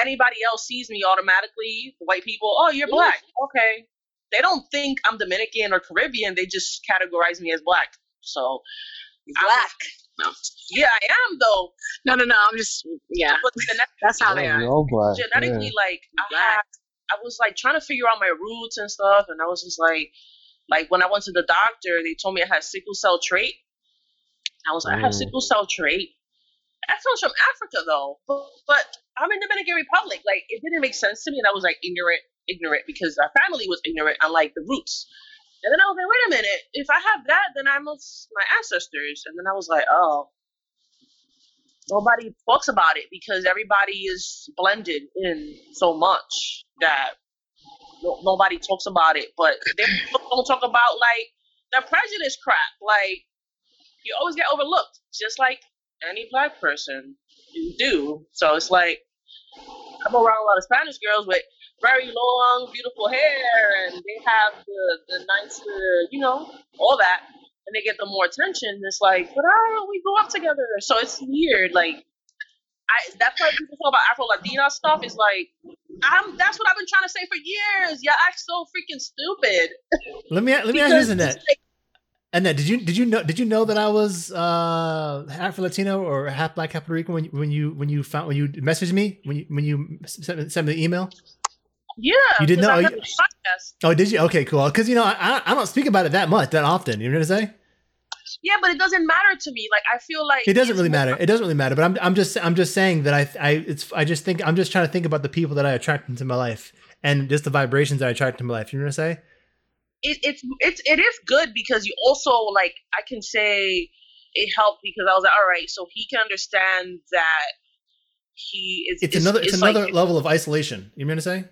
anybody else sees me automatically, white people, oh, you're black. Okay. They don't think I'm Dominican or Caribbean. They just categorize me as black. So, black. No. Yeah, I am though. No, no, no. I'm just yeah. That's how they are. Black, Genetically, yeah. like I had, I was like trying to figure out my roots and stuff, and I was just like, like when I went to the doctor, they told me I had sickle cell trait. I was like, mm. I have mm. sickle cell trait. That comes from Africa though, but, but I'm in the Dominican Republic. Like it didn't make sense to me, and I was like ignorant, ignorant because our family was ignorant, unlike the roots. And then I was like, wait a minute, if I have that, then I must my ancestors. And then I was like, oh, nobody talks about it because everybody is blended in so much that no, nobody talks about it, but they don't talk about like the prejudice crap. Like you always get overlooked, just like any black person you do. So it's like I'm around a lot of Spanish girls with very long, beautiful hair, and they have the the nicer, you know, all that, and they get the more attention. It's like, but I we grew up together, so it's weird. Like, I that's why people talk about Afro Latina stuff. Is like, I'm that's what I've been trying to say for years. Yeah, act so freaking stupid. Let me let me ask you this, Annette. Annette, did you did you know did you know that I was uh, half Latino or half Black, half Puerto Rican when you, when you when you found when you messaged me when you when you sent, sent me the email? Yeah, you didn't know. Oh, you, oh, did you? Okay, cool. Because you know I I don't speak about it that much that often. You know what I'm saying? Yeah, but it doesn't matter to me. Like I feel like it doesn't really matter. It doesn't really matter. But I'm I'm just I'm just saying that I I it's I just think I'm just trying to think about the people that I attract into my life and just the vibrations that I attract into my life. You know what I'm saying? It, it's it's it is good because you also like I can say it helped because I was like, all right, so he can understand that he is. It's is, another it's another like, level of isolation. You mean to say?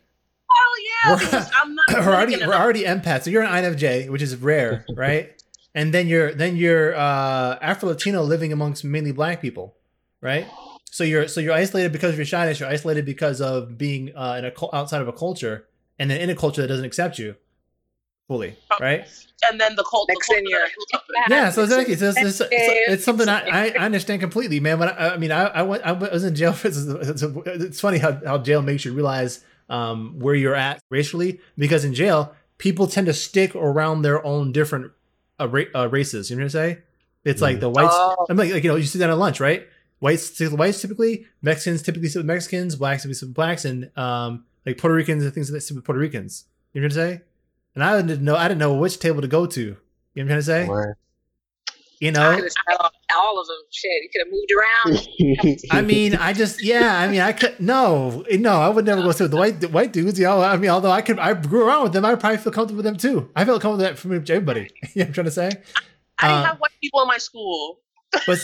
Oh yeah, I'm not. we're already we're already empaths. So you're an INFJ, which is rare, right? and then you're then you're uh, Afro Latino living amongst mainly black people, right? So you're so you're isolated because of your shyness. You're isolated because of being uh, in a outside of a culture, and then in a culture that doesn't accept you fully, oh, right? And then the cult, the culture yeah. So exactly, so it's, it's, it's, it's something I, I understand completely, man. When I, I mean, I, I went I was in jail. For, it's funny how, how jail makes you realize um, where you're at racially, because in jail people tend to stick around their own different uh, ra- uh, races. You know what I'm saying? It's like the whites. Oh. I'm like, like you know, you sit down at lunch, right? Whites, whites typically, Mexicans typically sit with Mexicans, blacks typically sit with blacks, and um, like Puerto Ricans and things like that sit with Puerto Ricans. You know what I'm saying? And I didn't know, I didn't know which table to go to. You know what I'm trying to say? Where? You know, all of them. Shit, you could have moved around. I mean, I just, yeah. I mean, I could no, no. I would never go sit with the white the white dudes. You know, I mean, although I could, I grew around with them. I probably feel comfortable with them too. I feel comfortable with that from everybody. you know I'm trying to say? I, I didn't uh, have white people in my school. but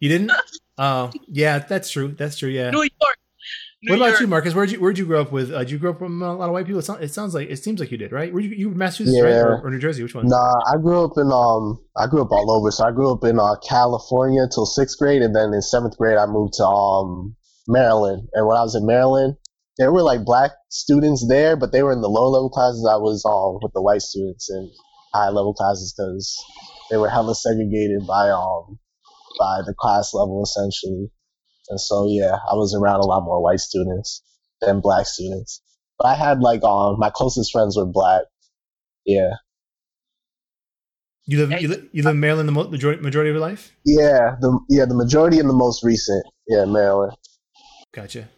you didn't? Oh, yeah, that's true. That's true. Yeah. New York, New what about you, Marcus? Where'd you Where'd you grow up with? Uh, did you grow up with a lot of white people? It, sounds, it sounds like it seems like you did, right? Were you you Massachusetts, yeah. right, or, or, New Jersey? Which one? Nah, I grew up in um, I grew up all over. So I grew up in uh, California till sixth grade, and then in seventh grade I moved to um Maryland. And when I was in Maryland, there were like black students there, but they were in the low level classes. I was um with the white students in high level classes because they were hella segregated by um by the class level essentially. And so yeah, I was around a lot more white students than black students. But I had like um my closest friends were black. Yeah. You live you live, you live in Maryland the majority majority of your life? Yeah, the yeah the majority and the most recent. Yeah, Maryland. Gotcha.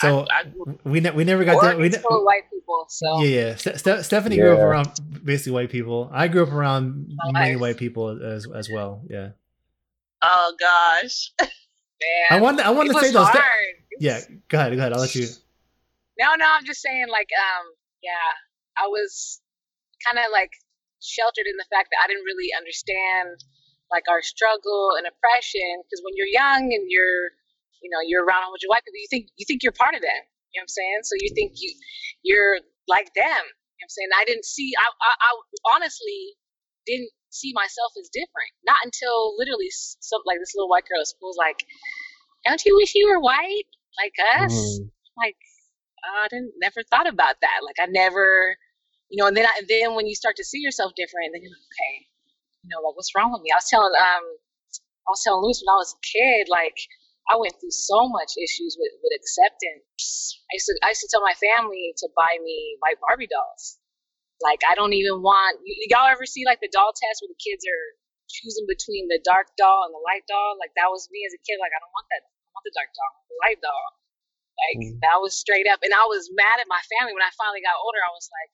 So I, I, we ne- we never got that. We ne- full of white people. So yeah, yeah. Ste- Stephanie yeah. grew up around basically white people. I grew up around oh, many nice. white people as as well. Yeah. Oh gosh. man. I want I want to say those. Th- yeah, go ahead, go ahead. I'll let you. No, no, I'm just saying, like, um, yeah, I was kind of like sheltered in the fact that I didn't really understand like our struggle and oppression because when you're young and you're, you know, you're around a bunch of white people, you think you think you're part of them. You know what I'm saying? So you think you you're like them. You know what I'm saying? I didn't see. I, I, I honestly didn't see myself as different. Not until literally some like this little white girl at school was like, "Don't you wish you were white like us?" Mm. Like I didn't never thought about that. Like I never, you know. And then I, and then when you start to see yourself different, then you're like, okay, you know, like what's wrong with me? I was telling um I was telling Luis when I was a kid, like I went through so much issues with, with acceptance. I used to I used to tell my family to buy me white Barbie dolls. Like I don't even want y'all ever see like the doll test where the kids are choosing between the dark doll and the light doll? Like that was me as a kid. Like I don't want that. I want the dark doll, the light doll. Like mm. that was straight up. And I was mad at my family when I finally got older. I was like,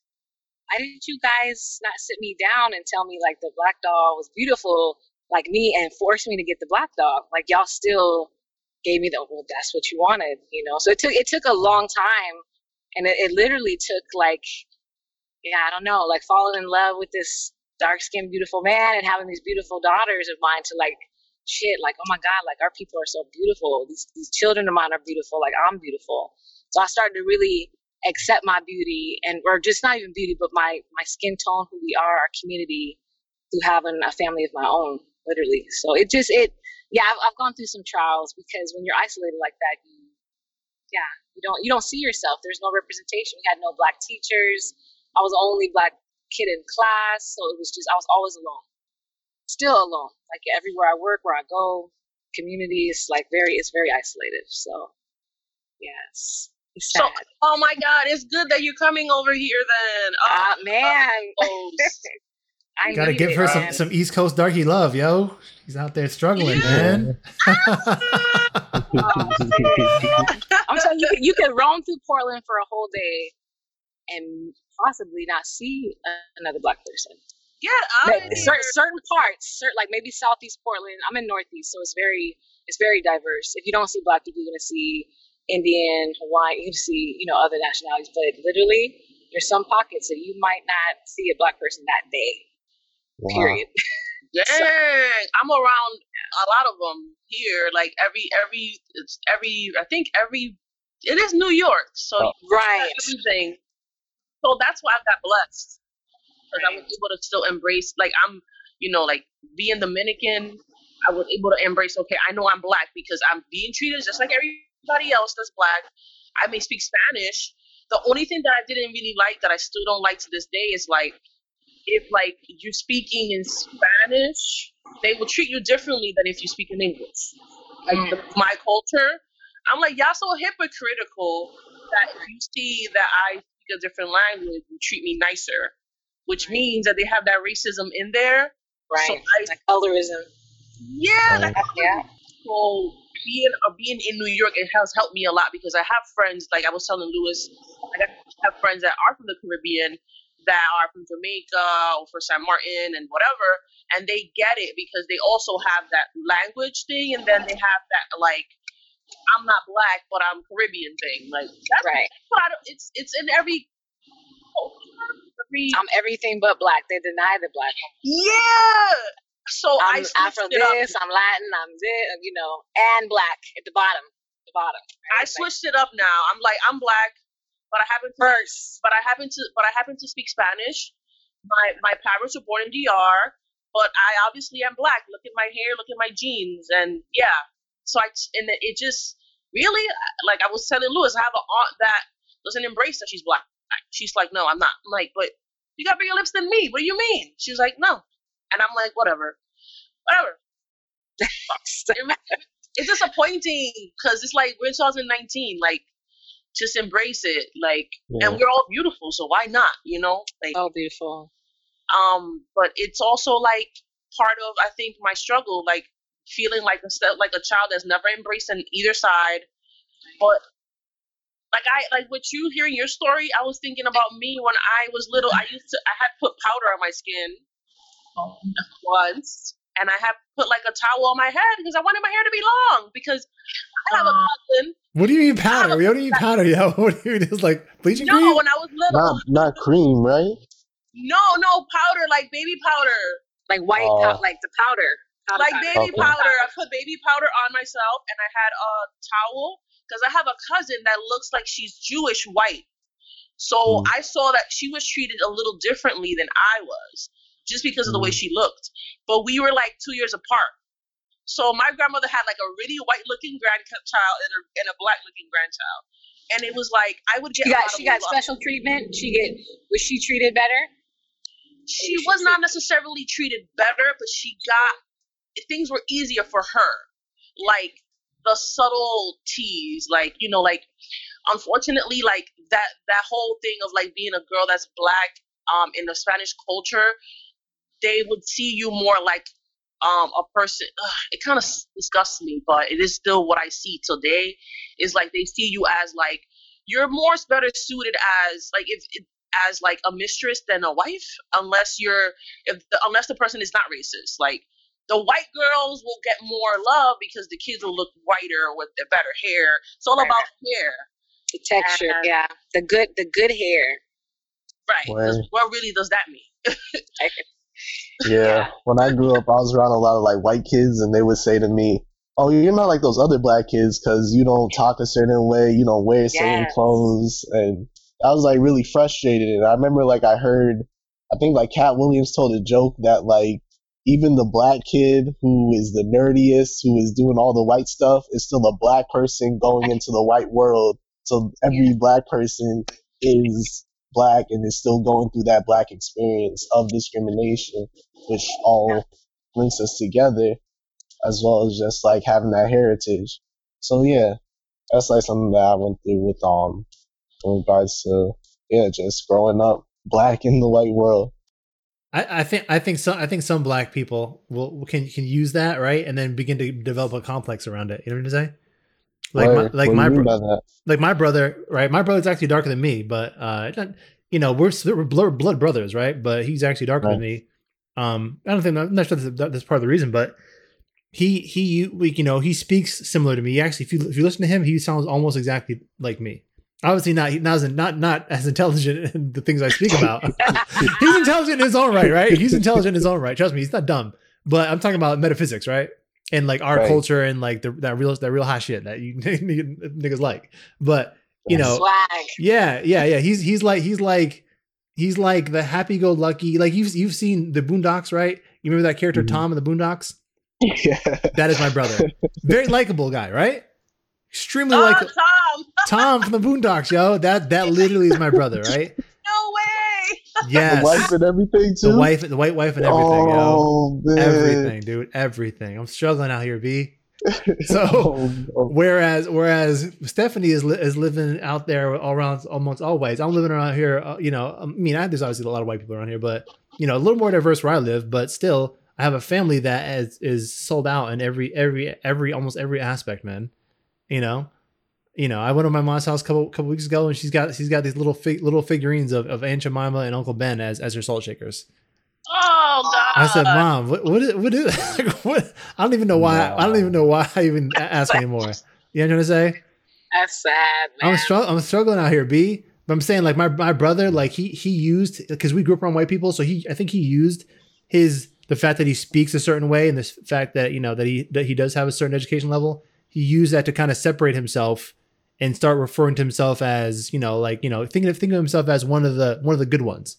why didn't you guys not sit me down and tell me like the black doll was beautiful like me and force me to get the black doll? Like y'all still gave me the well, that's what you wanted, you know. So it took it took a long time, and it, it literally took like yeah, I don't know, like falling in love with this dark skinned, beautiful man and having these beautiful daughters of mine to like, shit, like, oh my God, like our people are so beautiful. These, these children of mine are beautiful. Like I'm beautiful. So I started to really accept my beauty and, or just not even beauty, but my, my skin tone, who we are, our community, through having a family of my own, literally. So it just, it, yeah, I've, I've gone through some trials because when you're isolated like that, you, yeah, you don't you don't see yourself. There's no representation. We had no black teachers. I was the only black kid in class, so it was just I was always alone. Still alone. Like everywhere I work, where I go, community is like very it's very isolated. So yes. So, oh my God, it's good that you're coming over here then. Oh, uh, man. I gotta give it, her man. some some East Coast darky love, yo. He's out there struggling, yeah. man. I'm telling you, you can roam through Portland for a whole day and possibly not see another black person. Yeah, I certain, certain parts, certain, like maybe Southeast Portland. I'm in Northeast, so it's very it's very diverse. If you don't see black people, you're gonna see Indian, Hawaiian, you see you know other nationalities, but literally there's some pockets that you might not see a black person that day. Wow. Period. Dang, so, I'm around a lot of them here. Like every every it's every I think every it is New York, so oh. right everything. So that's why I got blessed because right. I was able to still embrace. Like I'm, you know, like being Dominican, I was able to embrace. Okay, I know I'm black because I'm being treated just like everybody else that's black. I may speak Spanish. The only thing that I didn't really like that I still don't like to this day is like if like you're speaking in Spanish, they will treat you differently than if you speak in English. Like mm. the, my culture, I'm like y'all so hypocritical that if you see that I speak a different language, you treat me nicer, which means that they have that racism in there. Right, so I, like colorism. Yeah, like, yeah. So being uh, being in New York, it has helped me a lot because I have friends. Like I was telling Lewis, I have friends that are from the Caribbean that are from Jamaica or for San Martin and whatever, and they get it because they also have that language thing, and then they have that like I'm not black but I'm Caribbean thing. Like that's right. What I don't, it's it's in every every. I'm everything but black. They deny the black. Yeah. So I'm Afro this, I'm Latin, I'm this, uh, you know, and black at the bottom. The bottom. Right? I switched it up now. I'm like I'm black but I happen to first, but I happen to but I happen to speak Spanish. My my parents were born in DR, but I obviously am black. Look at my hair, look at my genes, and yeah. So I and it just really like I was telling Lewis, I have an aunt that doesn't embrace that she's black. She's like, no, I'm not. I'm like, but you got bigger lips than me. What do you mean? She's like, no, and I'm like, whatever, whatever. it's disappointing because it's like we're 2019. Like just embrace it like yeah. and we're all beautiful so why not you know like all beautiful um but it's also like part of i think my struggle like feeling like a like a child that's never embraced on either side but like i like what you hearing your story i was thinking about me when i was little i used to i had put powder on my skin once and I have put like a towel on my head because I wanted my hair to be long because I have a cousin. What do you mean powder? We don't need powder, yo. What do you mean? It's like bleaching no, cream? No, when I was little. Not, not cream, right? No, no, powder, like baby powder. Like white, uh, pow- like the powder. Like baby okay. powder. I put baby powder on myself and I had a towel because I have a cousin that looks like she's Jewish white. So mm. I saw that she was treated a little differently than I was just because of the way mm. she looked. But we were like two years apart. So my grandmother had like a really white looking grandchild and a, and a black looking grandchild. And it was like I would get. She got she got special treatment. She get was she treated better? She was not necessarily treated better, but she got things were easier for her. Like the subtle subtleties, like you know, like unfortunately, like that that whole thing of like being a girl that's black um in the Spanish culture they would see you more like um, a person. Ugh, it kind of disgusts me, but it is still what I see today. Is like they see you as like you're more better suited as like if, if as like a mistress than a wife, unless you're if the, unless the person is not racist. Like the white girls will get more love because the kids will look whiter with their better hair. It's all about hair. The texture, and, yeah. The good the good hair. Right. What really does that mean? Yeah. When I grew up, I was around a lot of like white kids, and they would say to me, "Oh, you're not like those other black kids because you don't talk a certain way, you don't wear certain yes. clothes." And I was like really frustrated. And I remember like I heard, I think like Katt Williams told a joke that like even the black kid who is the nerdiest, who is doing all the white stuff, is still a black person going into the white world. So every black person is black and is still going through that black experience of discrimination, which all links us together, as well as just like having that heritage. So yeah, that's like something that I went through with um in regards to yeah, just growing up black in the white world. I, I think I think some I think some black people will can can use that right and then begin to develop a complex around it. You know what I'm saying? Like my, like my bro- like my brother, right? My brother's actually darker than me, but uh, you know we're we're blood brothers, right? But he's actually darker right. than me. Um, I don't think I'm not sure that's, that's part of the reason, but he he you know he speaks similar to me. He actually, if you if you listen to him, he sounds almost exactly like me. Obviously not not not not as intelligent in the things I speak about. he's intelligent in his own right, right? He's intelligent in his own right. Trust me, he's not dumb. But I'm talking about metaphysics, right? And like our right. culture and like the, that real that real hot shit that you niggas like. But you know, Swag. yeah, yeah, yeah. He's he's like he's like he's like the happy-go-lucky. Like you've you've seen the Boondocks, right? You remember that character mm-hmm. Tom in the Boondocks? Yeah, that is my brother. Very likable guy, right? Extremely oh, like Tom. Tom from the Boondocks, yo. That that literally is my brother, right? No way. Yes. The wife and everything too. The wife, the white wife and everything, oh, yo. Man. Everything, dude. Everything. I'm struggling out here, B. So, oh, oh. whereas whereas Stephanie is li- is living out there all around almost always. I'm living around here. Uh, you know, I mean, I, there's obviously a lot of white people around here, but you know, a little more diverse where I live. But still, I have a family that is is sold out in every every every almost every aspect, man. You know, you know, I went to my mom's house a couple couple weeks ago, and she's got she's got these little fig, little figurines of, of Aunt Jemima and Uncle Ben as as her salt shakers. Oh God! I said, Mom, what what is, what is what? I don't even know why. No. I don't even know why I even ask anymore. You know what I'm trying to say? That's sad. Man. I'm struggling. I'm struggling out here, B. But I'm saying, like my my brother, like he he used because we grew up around white people, so he I think he used his the fact that he speaks a certain way and the fact that you know that he that he does have a certain education level he used that to kind of separate himself and start referring to himself as you know like you know thinking of thinking of himself as one of the one of the good ones.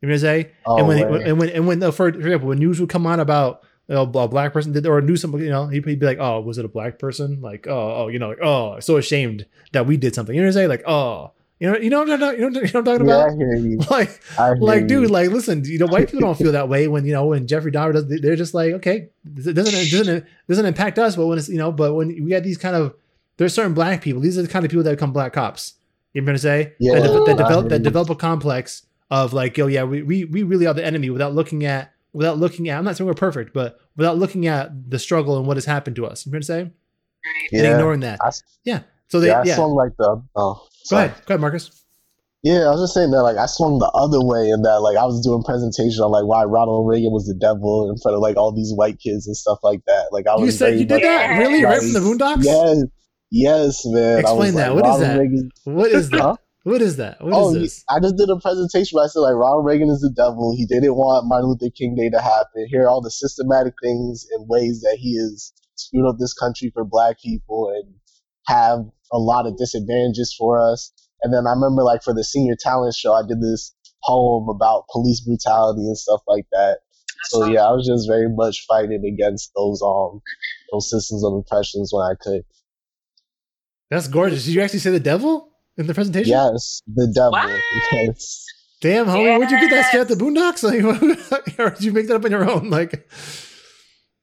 You know what I'm saying? Oh, and when and when and when for, for example when news would come out about you know, a black person did or knew something, you know, he'd, be like, "Oh, was it a black person?" Like, "Oh, oh, you know, like, oh, so ashamed that we did something." You know what I'm saying? Like, "Oh, you know, you know, you know, you know, what I'm talking about? Yeah, I hear you. Like, like, dude, like, listen, you know, white people don't feel that way when you know when Jeffrey Dahmer does. They're just like, okay, it doesn't it doesn't doesn't impact us, but when it's you know, but when we got these kind of there's certain black people. These are the kind of people that become black cops. You're gonna say yeah, that, de- that develop that develop a complex of like, oh yeah, we, we we really are the enemy without looking at without looking at. I'm not saying we're perfect, but without looking at the struggle and what has happened to us. You're gonna say, yeah, and ignoring that. I, yeah. So they yeah, yeah. I like the. Oh, go ahead, go ahead, Marcus. Yeah, I was just saying that like I swung the other way and that like I was doing presentation on like why Ronald Reagan was the devil in front of like all these white kids and stuff like that. Like I was. You said you did that really right from the Boondocks. Yes, Yes, man. Explain that. Like, what is that? Reagan. What is that? Huh? What is that? What oh, is I just did a presentation where I said like Ronald Reagan is the devil. He didn't want Martin Luther King Day to happen. Here are all the systematic things and ways that he has screwed up this country for black people and have a lot of disadvantages for us. And then I remember like for the senior talent show, I did this poem about police brutality and stuff like that. So yeah, I was just very much fighting against those um those systems of oppressions when I could. That's gorgeous. Did you actually say the devil in the presentation? Yes, the devil. Yes. Damn, homie, yes. where'd you get that shit at the Boondocks? Like, or did you make that up on your own? Like,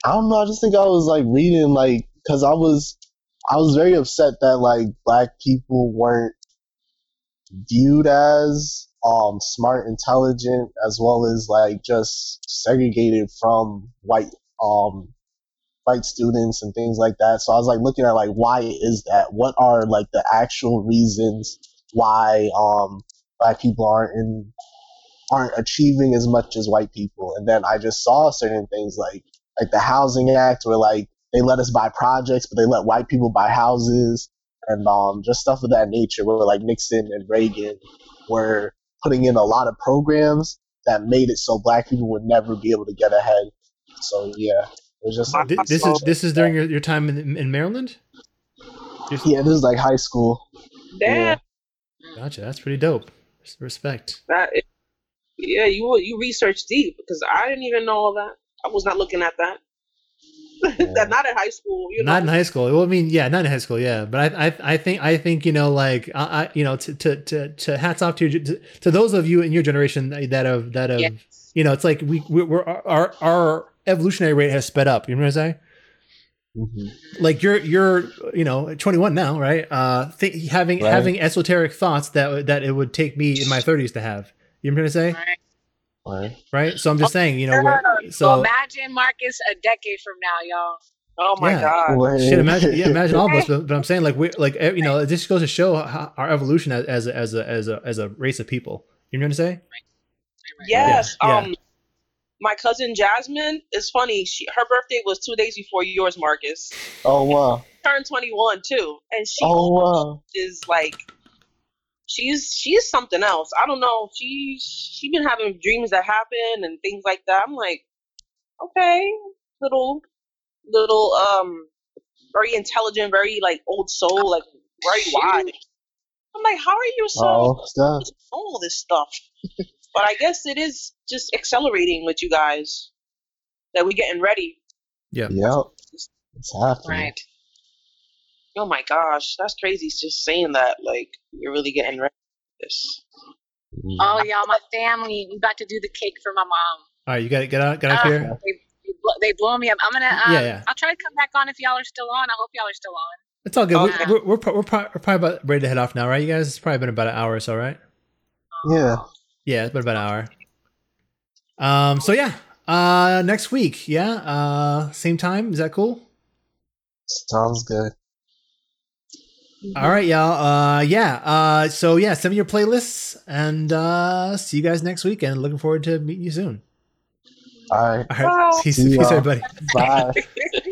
I don't know. I just think I was like reading, like, because I was, I was very upset that like black people weren't viewed as um smart, intelligent, as well as like just segregated from white um white students and things like that. So I was like looking at like why is that? What are like the actual reasons why um black people aren't in aren't achieving as much as white people? And then I just saw certain things like like the Housing Act where like they let us buy projects, but they let white people buy houses and um just stuff of that nature where like Nixon and Reagan were putting in a lot of programs that made it so black people would never be able to get ahead. So yeah, was just like, this is this is during your, your time in, in Maryland. Yeah, this is like high school. Damn. Yeah. Gotcha. That's pretty dope. Respect. That is, yeah, you you research deep because I didn't even know all that. I was not looking at that. Yeah. not in high school. You know? Not in high school. Well, I mean, yeah, not in high school. Yeah, but I, I, I think, I think you know, like, I, you know, to, to, to, to hats off to, to, to those of you in your generation that have, that have, yes. You know, it's like we, we're our, our evolutionary rate has sped up. You know what I'm saying? Mm-hmm. Like you're you're you know 21 now, right? Uh, th- having right. having esoteric thoughts that that it would take me in my 30s to have. You know what I'm trying to say? Right. Right. So I'm just saying, you know, so imagine Marcus a decade from now, y'all. Oh my yeah. god! Shit, imagine, yeah, imagine all of us. But, but, I'm saying, like, we, like, you know, this goes to show how, our evolution as, as a, as a as a as a race of people. You know what I'm saying? Yes. Yeah. Um, my cousin Jasmine is funny. She her birthday was two days before yours, Marcus. Oh wow! turned twenty one too, and she oh wow is like she's she's something else. I don't know. She she been having dreams that happen and things like that. I'm like, okay, little little um very intelligent, very like old soul, like very wise. I'm like, how are you so oh, all this stuff? But I guess it is just accelerating with you guys that we're getting ready. Yeah. Yep. It's happening. Right. Oh my gosh, that's crazy. Just saying that, like you're really getting ready for this. Mm. Oh y'all, my family, we about to do the cake for my mom. All right, you got to get out, get out uh, here. They, they blow me up. I'm gonna. Um, yeah, yeah. I'll try to come back on if y'all are still on. I hope y'all are still on. It's all good. Okay. We're, we're, we're, we're, probably about ready to head off now, right? You guys, it's probably been about an hour or so, right? Yeah. Yeah, it's been about an hour. Um. So yeah. Uh. Next week. Yeah. Uh. Same time. Is that cool? Sounds good. All right, y'all. Uh. Yeah. Uh. So yeah. Send me your playlists, and uh. See you guys next week. And looking forward to meeting you soon. All right. All right. Peace, peace everybody. Bye.